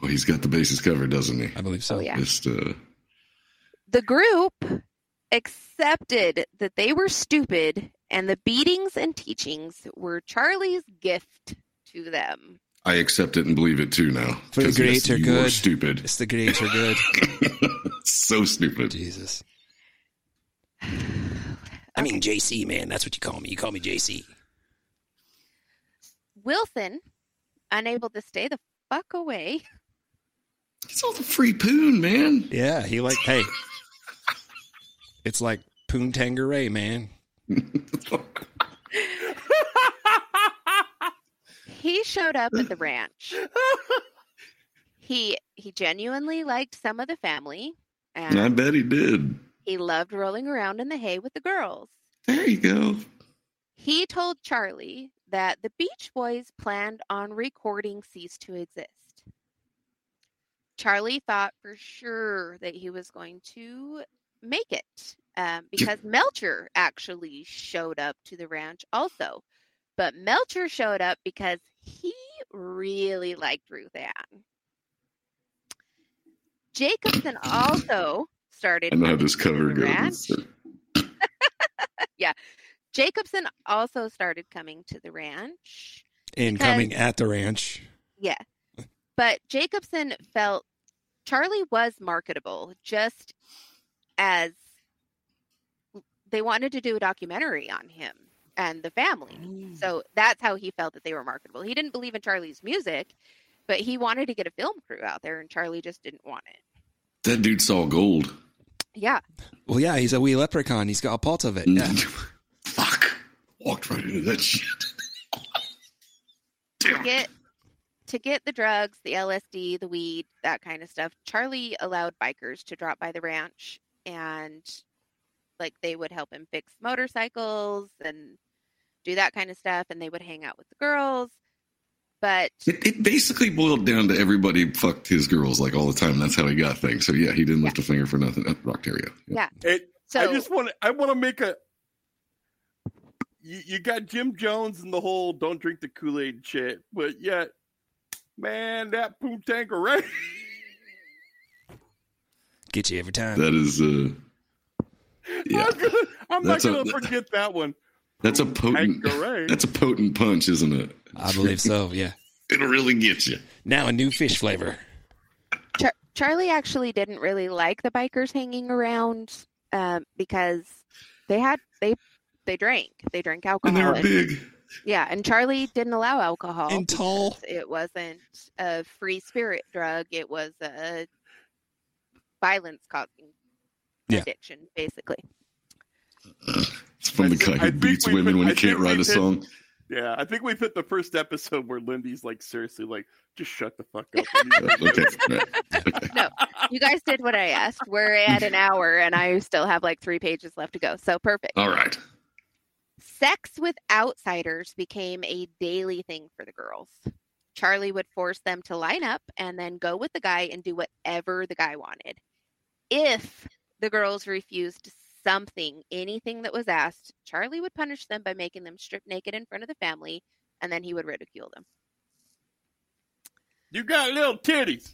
Well, he's got the bases covered, doesn't he? I believe so. Oh, yeah. Just uh, The group accepted that they were stupid and the beatings and teachings were Charlie's gift to them. I accept it and believe it too now. For the 'Cause, yes, grades are you were good. stupid. It's the grades are good. so stupid. Jesus. I mean, JC, man. That's what you call me. You call me JC. Wilson, unable to stay the fuck away, It's all the free poon, man. Yeah, he like, hey. It's like Poon Tangeray, man. he showed up at the ranch. He he genuinely liked some of the family and I bet he did. he loved rolling around in the hay with the girls. There you go. He told Charlie that the Beach Boys planned on recording Cease to Exist. Charlie thought for sure that he was going to make it um, because Melcher actually showed up to the ranch also. But Melcher showed up because he really liked Ruth Ann. Jakobson also started. I know how coming this to cover the goes. ranch. Jakobson also started coming to the ranch. And Because- coming at the ranch. Yeah. But Jakobson felt Charlie was marketable just as they wanted to do a documentary on him and the family. Mm. So that's how he felt that they were marketable. He didn't believe in Charlie's music, but he wanted to get a film crew out there and Charlie just didn't want it. That dude saw gold. Yeah. Well, yeah, he's a wee leprechaun. He's got a pot of it. Mm. Yeah. Fuck. Walked right into that shit. to get to get the drugs, the LSD, the weed, that kind of stuff. Charlie allowed bikers to drop by the ranch and like they would help him fix motorcycles and do that kind of stuff and they would hang out with the girls. But It, it basically boiled down to everybody fucked his girls like all the time. That's how he got things. So yeah, he didn't lift a finger for nothing. Uh, Rocktario. yeah. It, So I just want to. I want to make a. You, you got Jim Jones and the whole "don't drink the Kool Aid" shit, but yet, man, that poop tanker right. Get you every time. That is, uh, yeah, I'm, gonna, I'm not going to forget that one. that's a potent, that's a potent punch, isn't it? I believe so. Yeah. It'll really get you. Now a new fish flavor. Char- Charlie actually didn't really like the bikers hanging around um, because they had they they drank they drank alcohol And they were and- big. yeah and Charlie didn't allow alcohol And tall. it wasn't a free spirit drug it was a violence causing Yeah. addiction basically It's from the guy who beats we- women when I he can't write a did- song. Yeah, I think we put the first episode where Lindy's like, seriously, like, just shut the fuck up. okay, right. no you guys did what I asked we're at an hour and I still have like three pages left to go so perfect All right. Sex with outsiders became a daily thing for the girls. Charlie would force them to line up and then go with the guy and do whatever the guy wanted. If the girls refused something, anything that was asked, Charlie would punish them by making them strip naked in front of the family and then he would ridicule them. You got little titties.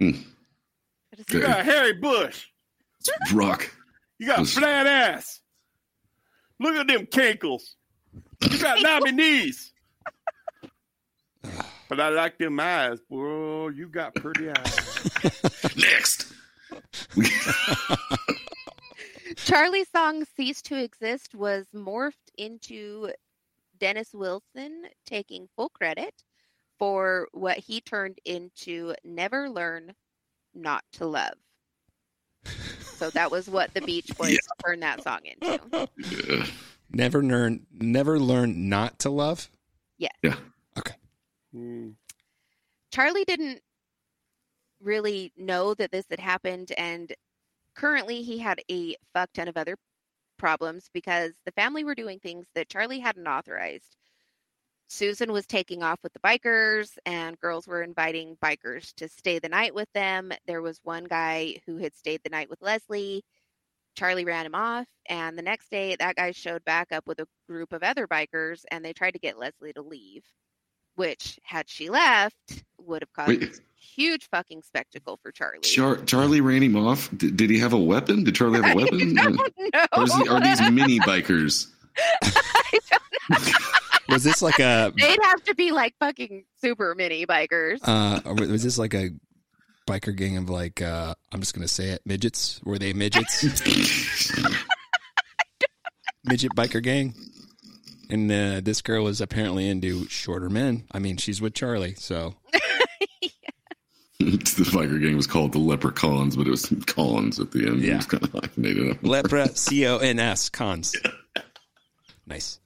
Hmm. What is You it? got a hairy bush. It's rock. You got a flat ass. Look at them cankles. You got knobby knees. But I like them eyes, bro. You got pretty eyes. Next. Charlie's song Cease to Exist was morphed into Dennis Wilson taking full credit for what he turned into Never Learn Not to Love. So that was what the Beach Boys Yeah. turned that song into. Yeah. Never learn. Never learn not to love. Yeah. Okay. Hmm. Charlie didn't really know that this had happened, and currently he had a fuck ton of other problems because the family were doing things that Charlie hadn't authorized. Susan was taking off with the bikers, and girls were inviting bikers to stay the night with them. There was one guy who had stayed the night with Leslie. Charlie ran him off, and the next day, that guy showed back up with a group of other bikers, and they tried to get Leslie to leave which had she left would have caused Wait. a huge fucking spectacle for Charlie. Char- Charlie ran him off. D- did he have a weapon? Did Charlie have a weapon? don't know. Or is he, are these mini bikers? I don't- Was this like a? They'd have to be like fucking super mini bikers. Uh, was this like a biker gang of like? uh I'm just gonna say it. Midgets. Were they midgets? Midget biker gang. And uh, this girl was apparently into shorter men. I mean, she's with Charlie, so the biker gang was called the Leprechauns, but it was Collins at the end. It Yeah. was kind of hyphenated. lepra c o n s cons. Nice.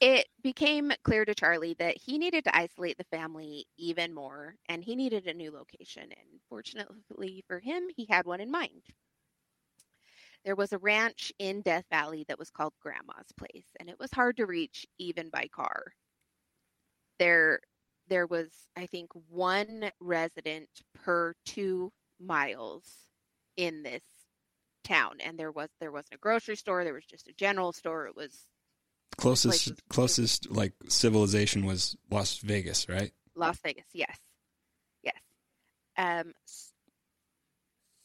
it became clear to Charlie that he needed to isolate the family even more and he needed a new location. And fortunately for him, he had one in mind. There was a ranch in Death Valley that was called Grandma's Place, and it was hard to reach even by car. There, there was, I think, one resident per two miles in this town, and there was there wasn't a grocery store. There was just a general store. It was Closest closest like civilization was Las Vegas, right? Las Vegas, yes. Yes. Um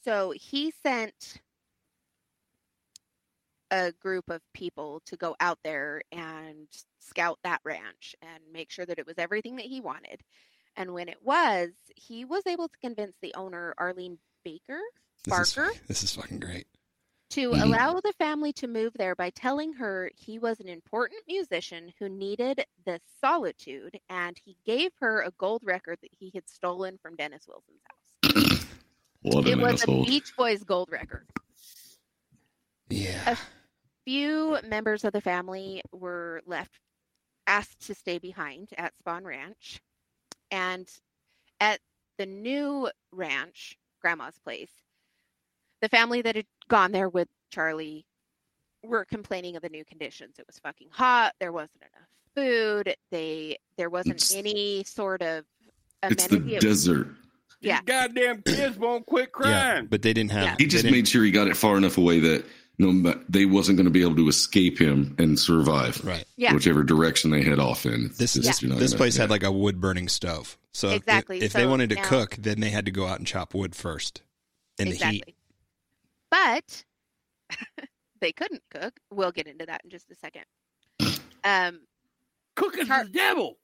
so he sent a group of people to go out there and scout that ranch and make sure that it was everything that he wanted. And when it was, he was able to convince the owner, Arlene Baker, This is, Barker, this is fucking great. to Mhm. allow the family to move there by telling her he was an important musician who needed the solitude and he gave her a gold record that he had stolen from Dennis Wilson's house. What it was asshole. a Beach Boys gold record. Yeah. Few members of the family were left asked to stay behind at Spahn Ranch. And at the new ranch, Grandma's place, the family that had gone there with Charlie were complaining of the new conditions. It was fucking hot. There wasn't enough food. They there wasn't It's- any sort of It's the amenity. of- desert. yeah, These goddamn kids won't quit Yeah, crying. but they didn't have. Yeah. He just made sure he got it far enough away that no, ma- they wasn't going to be able to escape him and survive. right. yeah. Whichever direction they head off in. This just- this, you're this place yeah. had like a wood burning stove. So if- Exactly. if, they So wanted to now- cook, then they had to go out and chop wood first. in the heat. But they couldn't cook. We'll get into that in just a second. Um, Cooking's Char- the devil.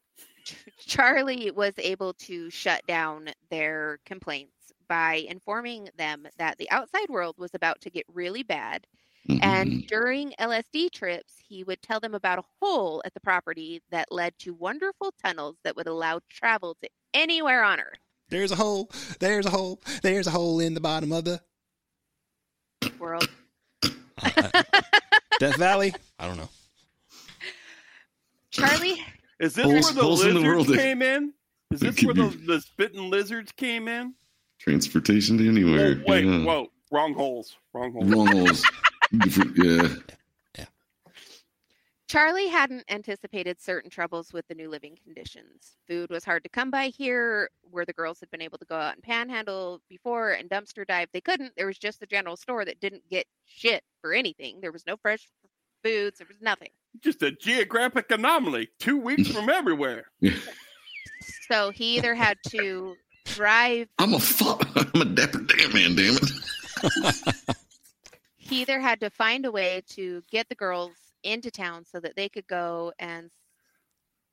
Charlie was able to shut down their complaints by informing them that the outside world was about to get really bad. Mhm. And during LSD trips, he would tell them about a hole at the property that led to wonderful tunnels that would allow travel to anywhere on Earth. There's a hole. There's a hole. There's a hole in the bottom of the World. Death Valley. I don't know. Charlie, Is this Holes- where the holes in the lizards world. came in? Is this where the, the spitting lizards came in? Transportation to anywhere. Whoa, wait, yeah. whoa, wrong holes, wrong holes. Wrong holes. Different- uh, yeah. Charlie hadn't anticipated certain troubles with the new living conditions. Food was hard to come by here, where the girls had been able to go out and panhandle before and dumpster dive. They couldn't. There was just the general store that didn't get shit for anything. There was no fresh foods. There was nothing. Just a geographic anomaly. Two weeks from everywhere. So he either had to drive. I'm a fu- I'm a dapper damn man, damn it. He either had to find a way to get the girls into town so that they could go and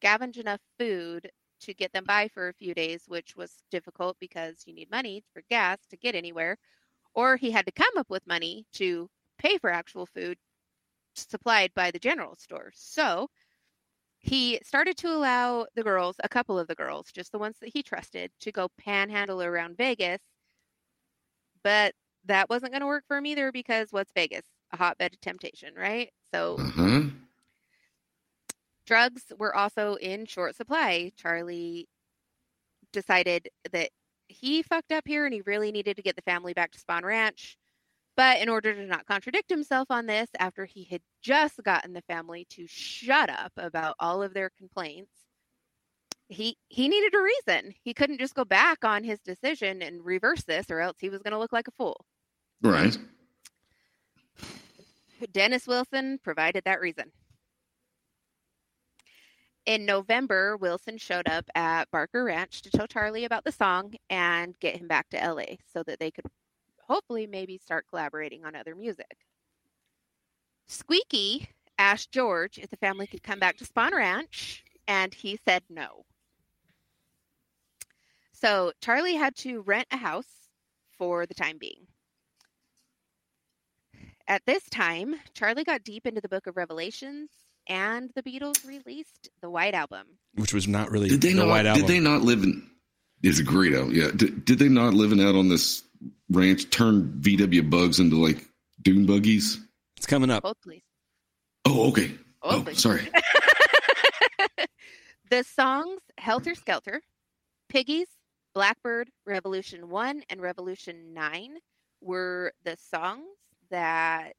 scavenge enough food to get them by for a few days, which was difficult because you need money for gas to get anywhere, or he had to come up with money to pay for actual food supplied by the general store. So he started to allow the girls, a couple of the girls, just the ones that he trusted, to go panhandle around Vegas. But that wasn't going to work for him either because what's Vegas? A hotbed of temptation, right? So Uh-huh. drugs were also in short supply. Charlie decided that he fucked up here and he really needed to get the family back to Spahn Ranch. But in order to not contradict himself on this, after he had just gotten the family to shut up about all of their complaints, he he needed a reason. He couldn't just go back on his decision and reverse this, or else he was going to look like a fool. Right. Dennis Wilson provided that reason. In November, Wilson showed up at Barker Ranch to tell Charlie about the song and get him back to LA so that they could hopefully maybe start collaborating on other music. Squeaky asked George if the family could come back to Spahn Ranch, and he said no. So Charlie had to rent a house for the time being. At this time, Charlie got deep into the book of Revelations, and the Beatles released the White Album. Which was not really Did they the not? White Album. Did they not live in? It's a great album. Yeah. Did, did they not live living out on this ranch turn VW bugs into like dune buggies? It's coming up. Both, please. Oh, okay. Both, Oh, please. sorry. the songs Helter Skelter, Piggies, Blackbird, Revolution 1, and Revolution 9 were the songs that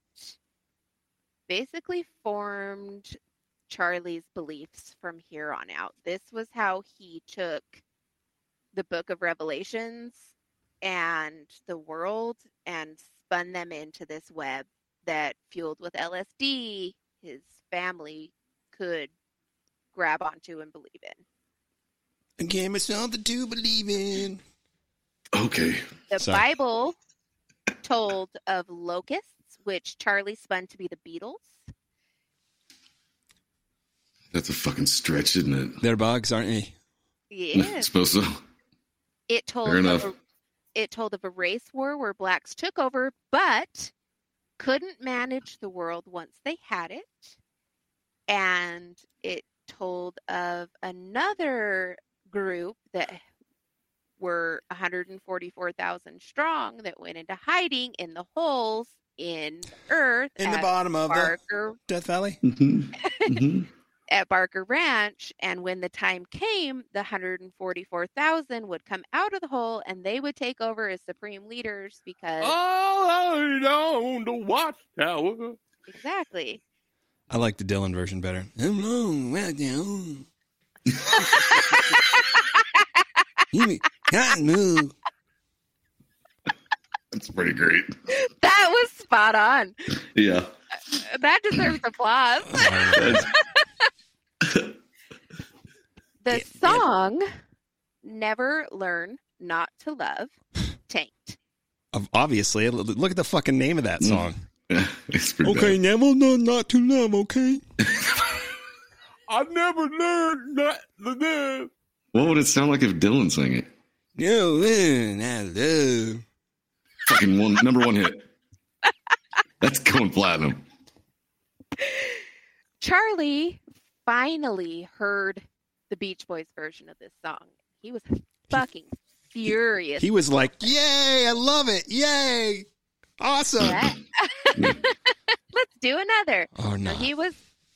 basically formed Charlie's beliefs from here on out. This was how he took the book of Revelations and the world and spun them into this web that fueled with LSD his family could grab onto and believe in. Again, it's something to believe in. Okay. The Sorry. Bible told of locusts, which Charlie spun to be the Beatles. That's a fucking stretch, isn't it? They're bugs, aren't they? Yeah. suppose so. It told Fair enough. a, it told of a race war where blacks took over, but couldn't manage the world once they had it. And it told of another group that were 144,000 strong that went into hiding in the holes in the earth In the bottom of the Barker Death Valley. Mm-hmm. hmm at Barker Ranch, and when the time came, the 144,000 would come out of the hole and they would take over as supreme leaders because All on the watchtower. exactly. I like the Dylan version better. I'm long, well down. you can't move. That's pretty great. That was spot on. Yeah. Uh, that deserves applause. That's, The song "Never Learn Not to Love" tanked. Obviously, look at the fucking name of that mm. song. Yeah, Okay, bad. Nemo, no, not to love, Okay. I've never learned not to live. What would it sound like if Dylan sang it? No, man, I love. Fucking one number one hit. That's going platinum. Charlie finally heard the Beach Boys version of this song. He was fucking furious. He was like, "Yay! I love it! Yay! Awesome!" Yeah. Let's do another. Oh So no! he was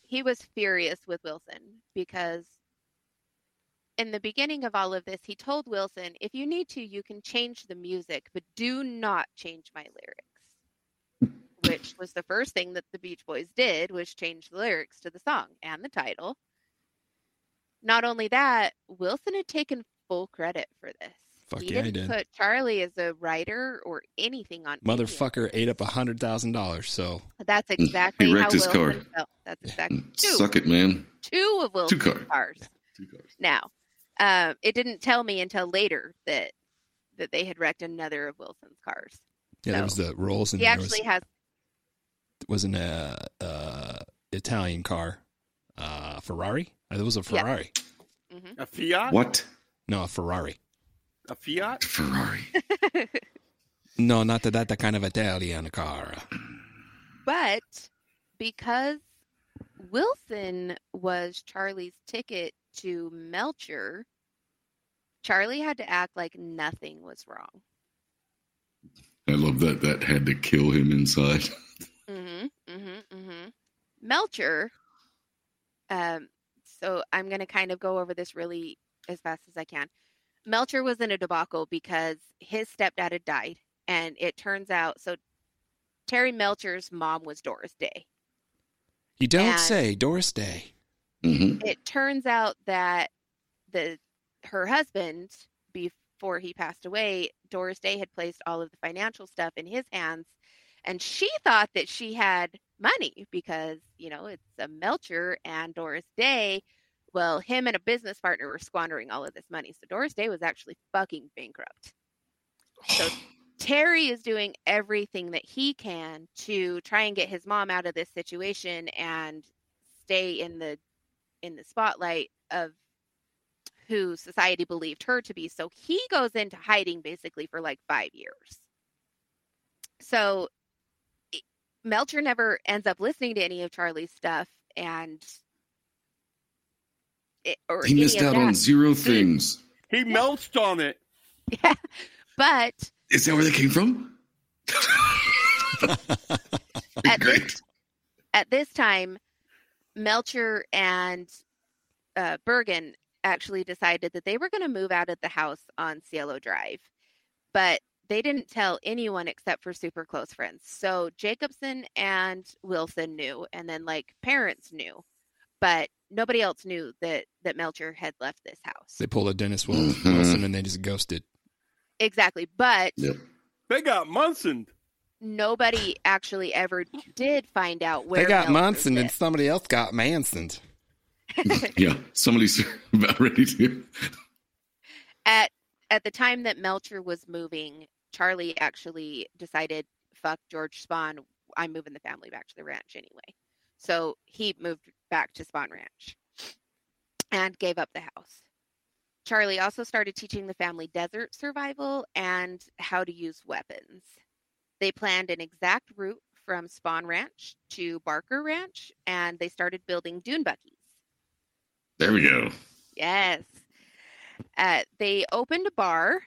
he was furious with Wilson because in the beginning of all of this, he told Wilson, "If you need to, you can change the music, but do not change my lyrics." Which was the first thing that the Beach Boys did was change the lyrics to the song and the title. Not only that, Wilson had taken full credit for this. Fuck he yeah, he didn't did. put Charlie as a writer or anything on any of Motherfucker ate up a hundred thousand dollars. So that's mm, exactly He how wrecked his Wilson car. felt. That's exactly two. Suck it, man. Two of Wilson's car. cars. Now, um, it didn't tell me until later that that they had wrecked another of Wilson's cars. yeah, there was the rolls, and He actually was, has wasn't a, uh Italian car, uh, Ferrari. Uh, There was a Ferrari. A Fiat? What? No, a Ferrari. A Fiat? Ferrari. No, not that that that kind of Italian car. But because Wilson was Charlie's ticket to Melcher, Charlie had to act like nothing was wrong. I love that. That had to kill him inside. Mm-hmm. Mm-hmm. Mm-hmm. Melcher. Um. So I'm going to kind of go over this really as fast as I can. Melcher was in a debacle because his stepdad had died, and it turns out so. Terry Melcher's mom was Doris Day. You don't And- say, Doris Day. Mm-hmm. It turns out that the her husband before he passed away, Doris Day had placed all of the financial stuff in his hands, and she thought that she had money because you know it's a Melcher and Doris Day. Well, him and a business partner were squandering all of this money, so Doris Day was actually fucking bankrupt. So Terry is doing everything that he can to try and get his mom out of this situation and stay in the in the spotlight of who society believed her to be. So he goes into hiding basically for like 5 years. So Melcher never ends up listening to any of Charlie's stuff and it, or He missed of out on zero things. He melted on it. Yeah. But Is that where they came from? at Great. this, at this time, Melcher and uh, Bergen actually decided that they were going to move out of the house on Cielo Drive, but they didn't tell anyone except for super close friends. So Jakobson and Wilson knew, and then like parents knew, but nobody else knew that that Melcher had left this house. They pulled a Dennis Wil-. Wilson and they just ghosted. Exactly, but Yep. They got Munson. Nobody actually ever did find out where They got Melcher Munson and lived. somebody else got Manson. Yeah, somebody's about ready to. at at the time that Melcher was moving, Charlie actually decided, "Fuck George Spahn, I'm moving the family back to the ranch anyway." So he moved back to Spahn Ranch and gave up the house. Charlie also started teaching the family desert survival and how to use weapons. They planned an exact route from Spahn Ranch to Barker Ranch, and they started building dune buggies. There we go. Yes. Uh, they opened a bar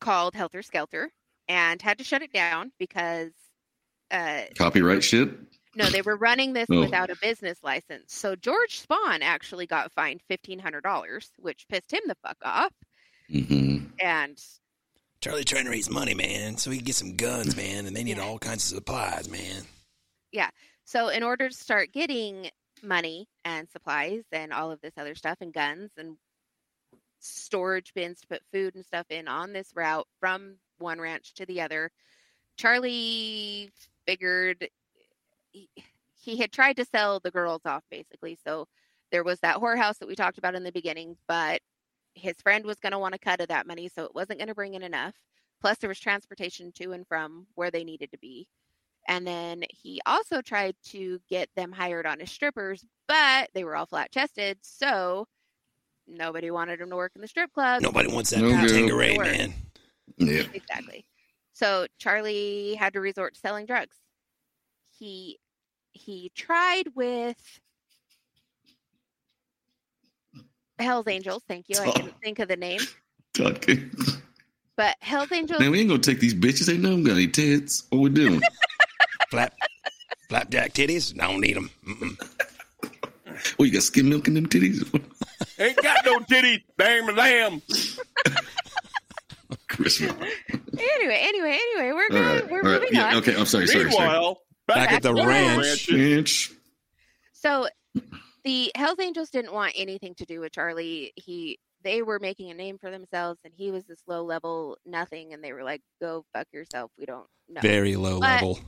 called Helter Skelter and had to shut it down because uh, Copyright shit. no, they were running this Oh. without a business license. So George Spahn actually got fined fifteen hundred dollars, which pissed him the fuck off. Mm-hmm. And Charlie trying to raise money, man, so he can get some guns, man, and they need all kinds of supplies, man. Yeah. So, in order to start getting money and supplies and all of this other stuff and guns and storage bins to put food and stuff in on this route from one ranch to the other, Charlie figured he, he had tried to sell the girls off basically. So, there was that whorehouse that we talked about in the beginning, but his friend was going to want a cut of that money, so it wasn't going to bring in enough. plus there was transportation to and from where they needed to be. And then he also tried to get them hired on as strippers, but they were all flat chested, so nobody wanted him to work in the strip club. Nobody wants that No no. Tangeray, man. Yeah. Exactly. So Charlie had to resort to selling drugs. He he tried with Hell's Angels. Thank you. I couldn't think of the name, Todd Gaines. but Hell's Angels. Now we ain't gonna take these bitches. Ain't none got any tits. What we doing? Flap, flapjack titties. I don't need them. Well, you got skim milk in them titties. Ain't got no titties, damn a lamb. Chris. All Anyway, anyway, anyway, we're going. right. We're All right. moving Yeah. on. Okay. I'm sorry. Sorry. Sorry. Meanwhile, Back at the the ranch. Ranch. So the Hells Angels didn't want anything to do with Charlie. He they were making a name for themselves and he was this low level nothing and they were like, Go fuck yourself. We don't know. Very low But- level.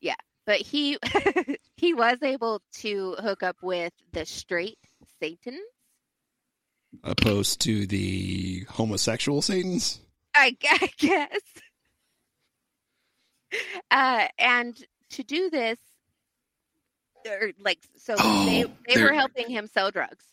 Yeah but he he was able to hook up with the straight Satan. Opposed to the homosexual Satans. I, I guess. Uh, and to do this, or like, so Oh, they they were helping him sell drugs.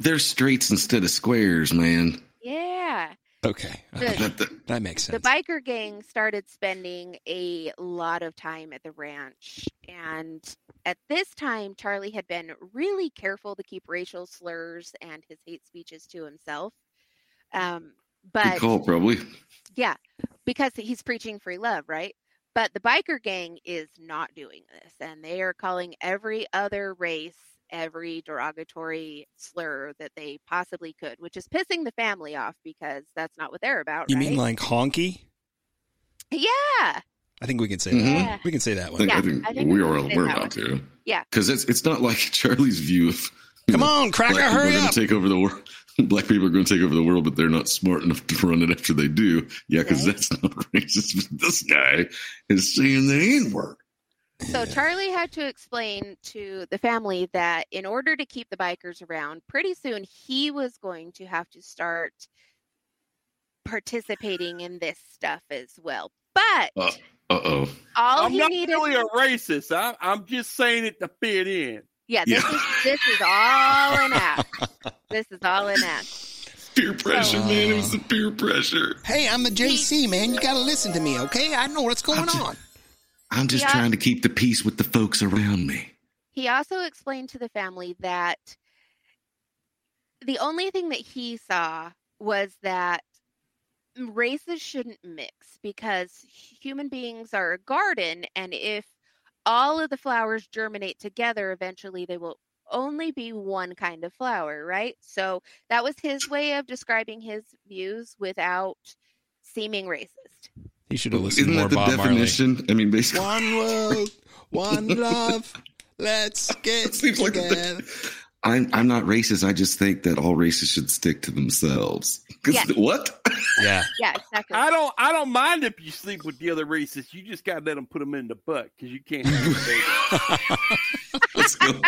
They're straights instead of squares, man. Yeah. Okay. The- okay. That- that- That makes the biker gang started spending a lot of time at the ranch and at this time charlie had been really careful to keep racial slurs and his hate speeches to himself um, Good but call, probably. yeah because he's preaching free love right but the biker gang is not doing this and they are calling every other race every derogatory slur that they possibly could which is pissing the family off because that's not what they're about you right? mean like honky? yeah I think we can say Mhm. that. Yeah. We can say that I one. think, I Yeah, think, I think we we are can say we're that about to. Yeah. Because it's it's not like Charlie's view of Come know, on, cracker, black people hurry are going up. to take over the world. Black people are going to take over the world, but they're not smart enough to run it after they do. Yeah, because Right. that's not racist. But this guy is saying the N word. So Charlie had to explain to the family that in order to keep the bikers around, pretty soon he was going to have to start participating in this stuff as well. But Uh oh. all I'm he not needed, really a racist. I, I'm just saying it to fit in. Yeah, this Yeah. is this is all an act. This is all an act. Peer pressure, Oh. man. It was the peer pressure. Hey, I'm the JC, man. You got to listen to me, okay? I know what's going I'm just- on. I'm just Yeah. trying to keep the peace with the folks around me. He also explained to the family that the only thing that he saw was that races shouldn't mix because human beings are a garden, and if all of the flowers germinate together, eventually they will only be one kind of flower, right? So that was his way of describing his views without seeming racist. He should have listened Isn't more that the Bob Marley. I mean, basically, One world, one love. Let's get Seems like the- together. I'm I'm not racist. I just think that all races should stick to themselves. 'Cause Yeah. What? Yeah. Yeah, exactly. I don't. I don't mind if you sleep with the other racists. You just gotta let them put them in the butt because you can't. Have a baby. Let's go.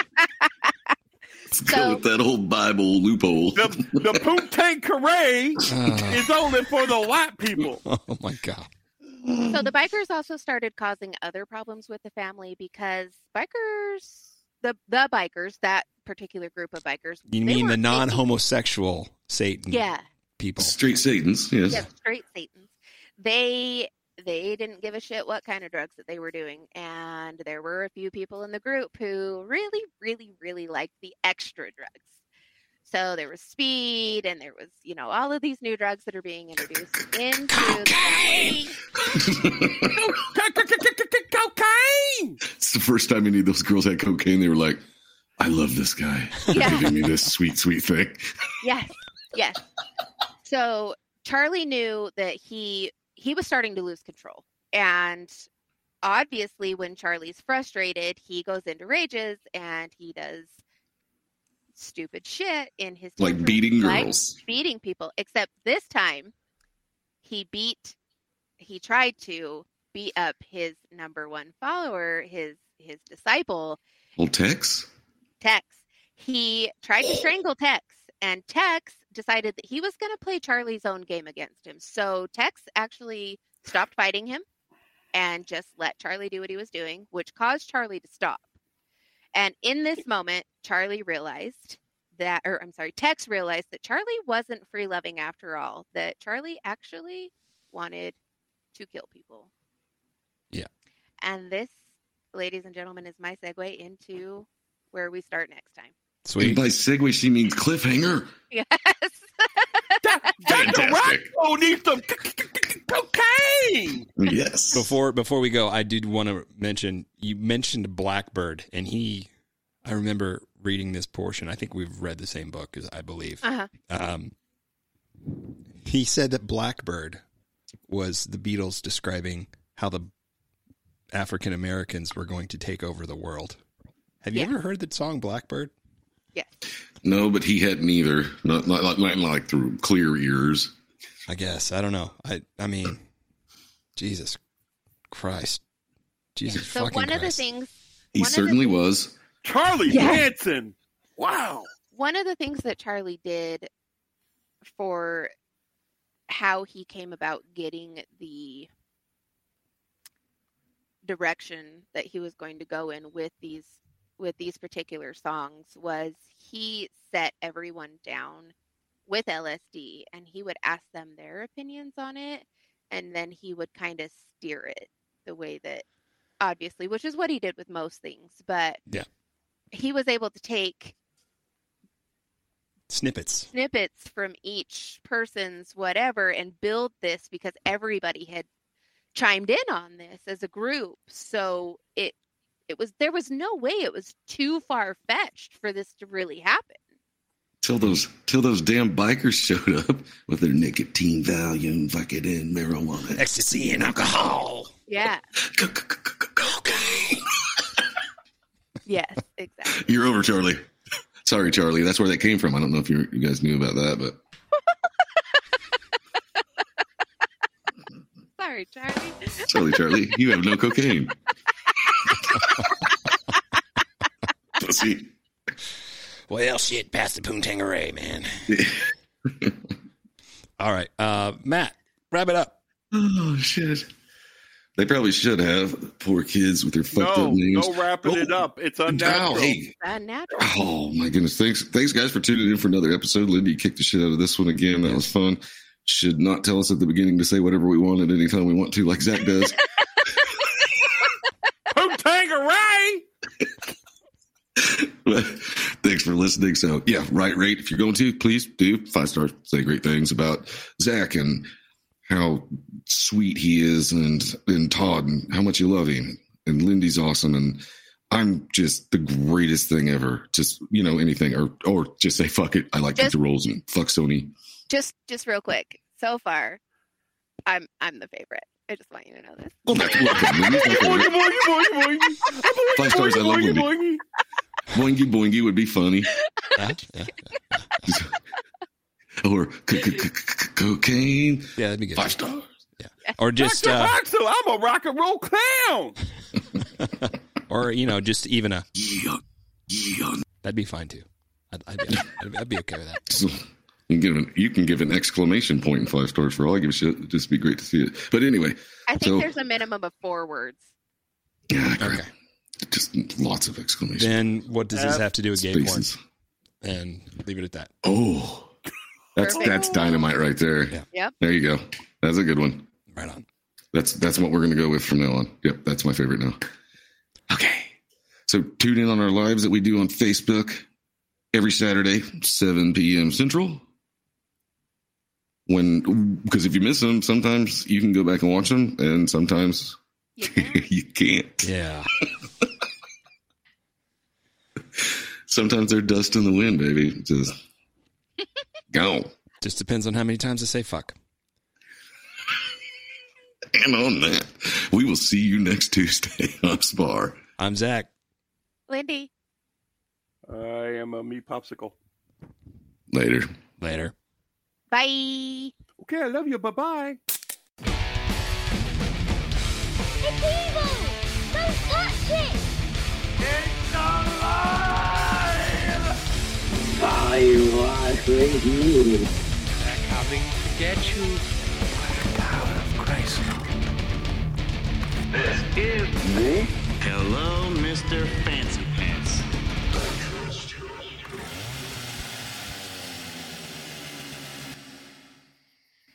Let's go with that old Bible loophole. the the Poontang Carray Uh, is only for the white people. oh my god. So the bikers also started causing other problems with the family because bikers, the the bikers, that particular group of bikers, You mean the non-homosexual Satan Yeah, people? Straight Satans, yes. yeah, straight Satans. They they didn't give a shit what kind of drugs that they were doing, and there were a few people in the group who really, really, really liked the extra drugs. So there was speed, and there was you know all of these new drugs that are being introduced into the family. Cocaine. It's the first time any of those girls had cocaine. They were like, I love this guy. He's Yeah. giving me this sweet, sweet thing. Yes, yes. So Charlie knew that he he was starting to lose control, and obviously, when Charlie's frustrated, he goes into rages and he does stupid shit in his Like beating girls. beating people. Except this time, he beat. He tried to beat up his number one follower, his his disciple, Well, Tex? Tex. He tried to strangle Tex, and Tex decided that he was going to play Charlie's own game against him. So Tex actually stopped fighting him and just let Charlie do what he was doing, which caused Charlie to stop. And in this moment, Charlie realized that, or I'm sorry, Tex realized that Charlie wasn't free loving after all, that Charlie actually wanted to kill people. Yeah. And this, ladies and gentlemen, is my segue into where we start next time. And Sweet. by segue, she means cliffhanger. Yes. Fantastic. Oh, need some c- c- c- Yes. Before before we go, I did want to mention you mentioned Blackbird, and he. I remember reading this portion. I think we've read the same book, as I believe. Uh-huh. Um, he said that Blackbird was the Beatles describing how the African Americans were going to take over the world. Have you Yeah. ever heard the song Blackbird? Yes. No, but he hadn't either. Not, not, not, not like through clear ears. I guess I don't know. I I mean, Jesus Christ, Jesus So fucking one of the things He One the certainly things- was. Charlie Yeah. Manson. Wow. one of the things that Charlie did for how he came about getting the direction that he was going to go in with these with these particular songs was he set everyone down with LSD and he would ask them their opinions on it and then he would kind of steer it the way that obviously which is what he did with most things but Yeah. he was able to take snippets. snippets from each person's whatever and build this because everybody had chimed in on this as a group so it it was there was no way it was too far fetched for this to really happen Till those till those damn bikers showed up with their nicotine, Valium, Vicodin, marijuana. Ecstasy and alcohol. yeah Cocaine. yes exactly You're over, Charlie. Sorry, Charlie. That's where that came from. I don't know if you you guys knew about that, but sorry charlie sorry, Charlie. You have no cocaine. Pussy. Well, shit, pass the Poontangeray, man. All right, uh, Matt, wrap it up. Oh shit. They probably should have poor kids with their fucked No, up names. no wrapping it Oh, up. It's Now, unnatural. hey, unnatural Oh my goodness! Thanks, thanks guys for tuning in for another episode. Lindy kicked the shit out of this one again. That was fun. Should not tell us at the beginning to say whatever we want at any time we want to, like Zach does. Poontangeray. but thanks for listening. So yeah, right rate if you're going to, please do five stars. Say great things about Zach and how sweet he is, and and Todd and how much you love him. And Lindy's awesome, and I'm just the greatest thing ever. Just you know anything, or or just say fuck it. I like Just- the rolls and fuck Sony. just just real quick so far i'm i'm the favorite i just want you to know this Well, that's welcome. Five stars, I love boingy, Lindy. Boingy. Boingy boingy would be funny, Yeah, yeah, or c- c- c- c- cocaine. yeah, that'd be good. Five stars. Yeah. Or just, Dr. uh, Axel, I'm a rock and roll clown. or you know, just even a. Yeah, yeah. That'd be fine too. I'd, I'd, be, I'd, I'd be okay with that. So you can give an you can give an exclamation point in five stars for all I give a shit. It'd just be great to see it. But anyway, i think So- there's a minimum of four words yeah. Okay. Just lots of exclamation Then what does this have to do with gay porn? And leave it at that. Oh, that's Perfect. that's dynamite right there. Yeah. Yep. There you go. That's a good one. Right on. That's that's what we're gonna go with from now on. Yep, that's my favorite now. Okay. So tune in on our lives that we do on Facebook every Saturday, 7 p.m. Central. When because if you miss them, sometimes you can go back and watch them, and sometimes You can. you can't. Yeah. Sometimes they're dust in the wind, baby. Just go. Just depends on how many times I say fuck. And on that, we will see you next Tuesday on Spar. I'm Zach. lindy I am a me popsicle. Later. Later. bye Okay, I love you. Bye bye. It's evil! Don't touch it! I was great news. They're coming to get you. Power of Christ. This is Me? Hello, Mr. Fancy Pants.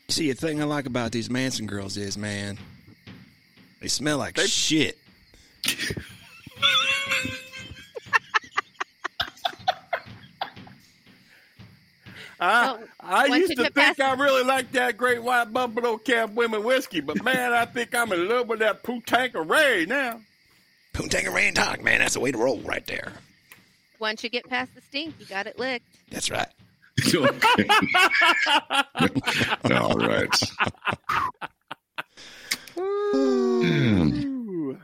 See, a thing I like about these Manson girls is, man, they smell like They- shit. I, Well, I used to think past- I really liked that great white buffalo cab women whiskey, but man, I think I'm in love with that Ray now. Poontang and tonic, man. That's the way to roll right there. Once you get past the stink, you got it licked. That's right. okay. All right. Um,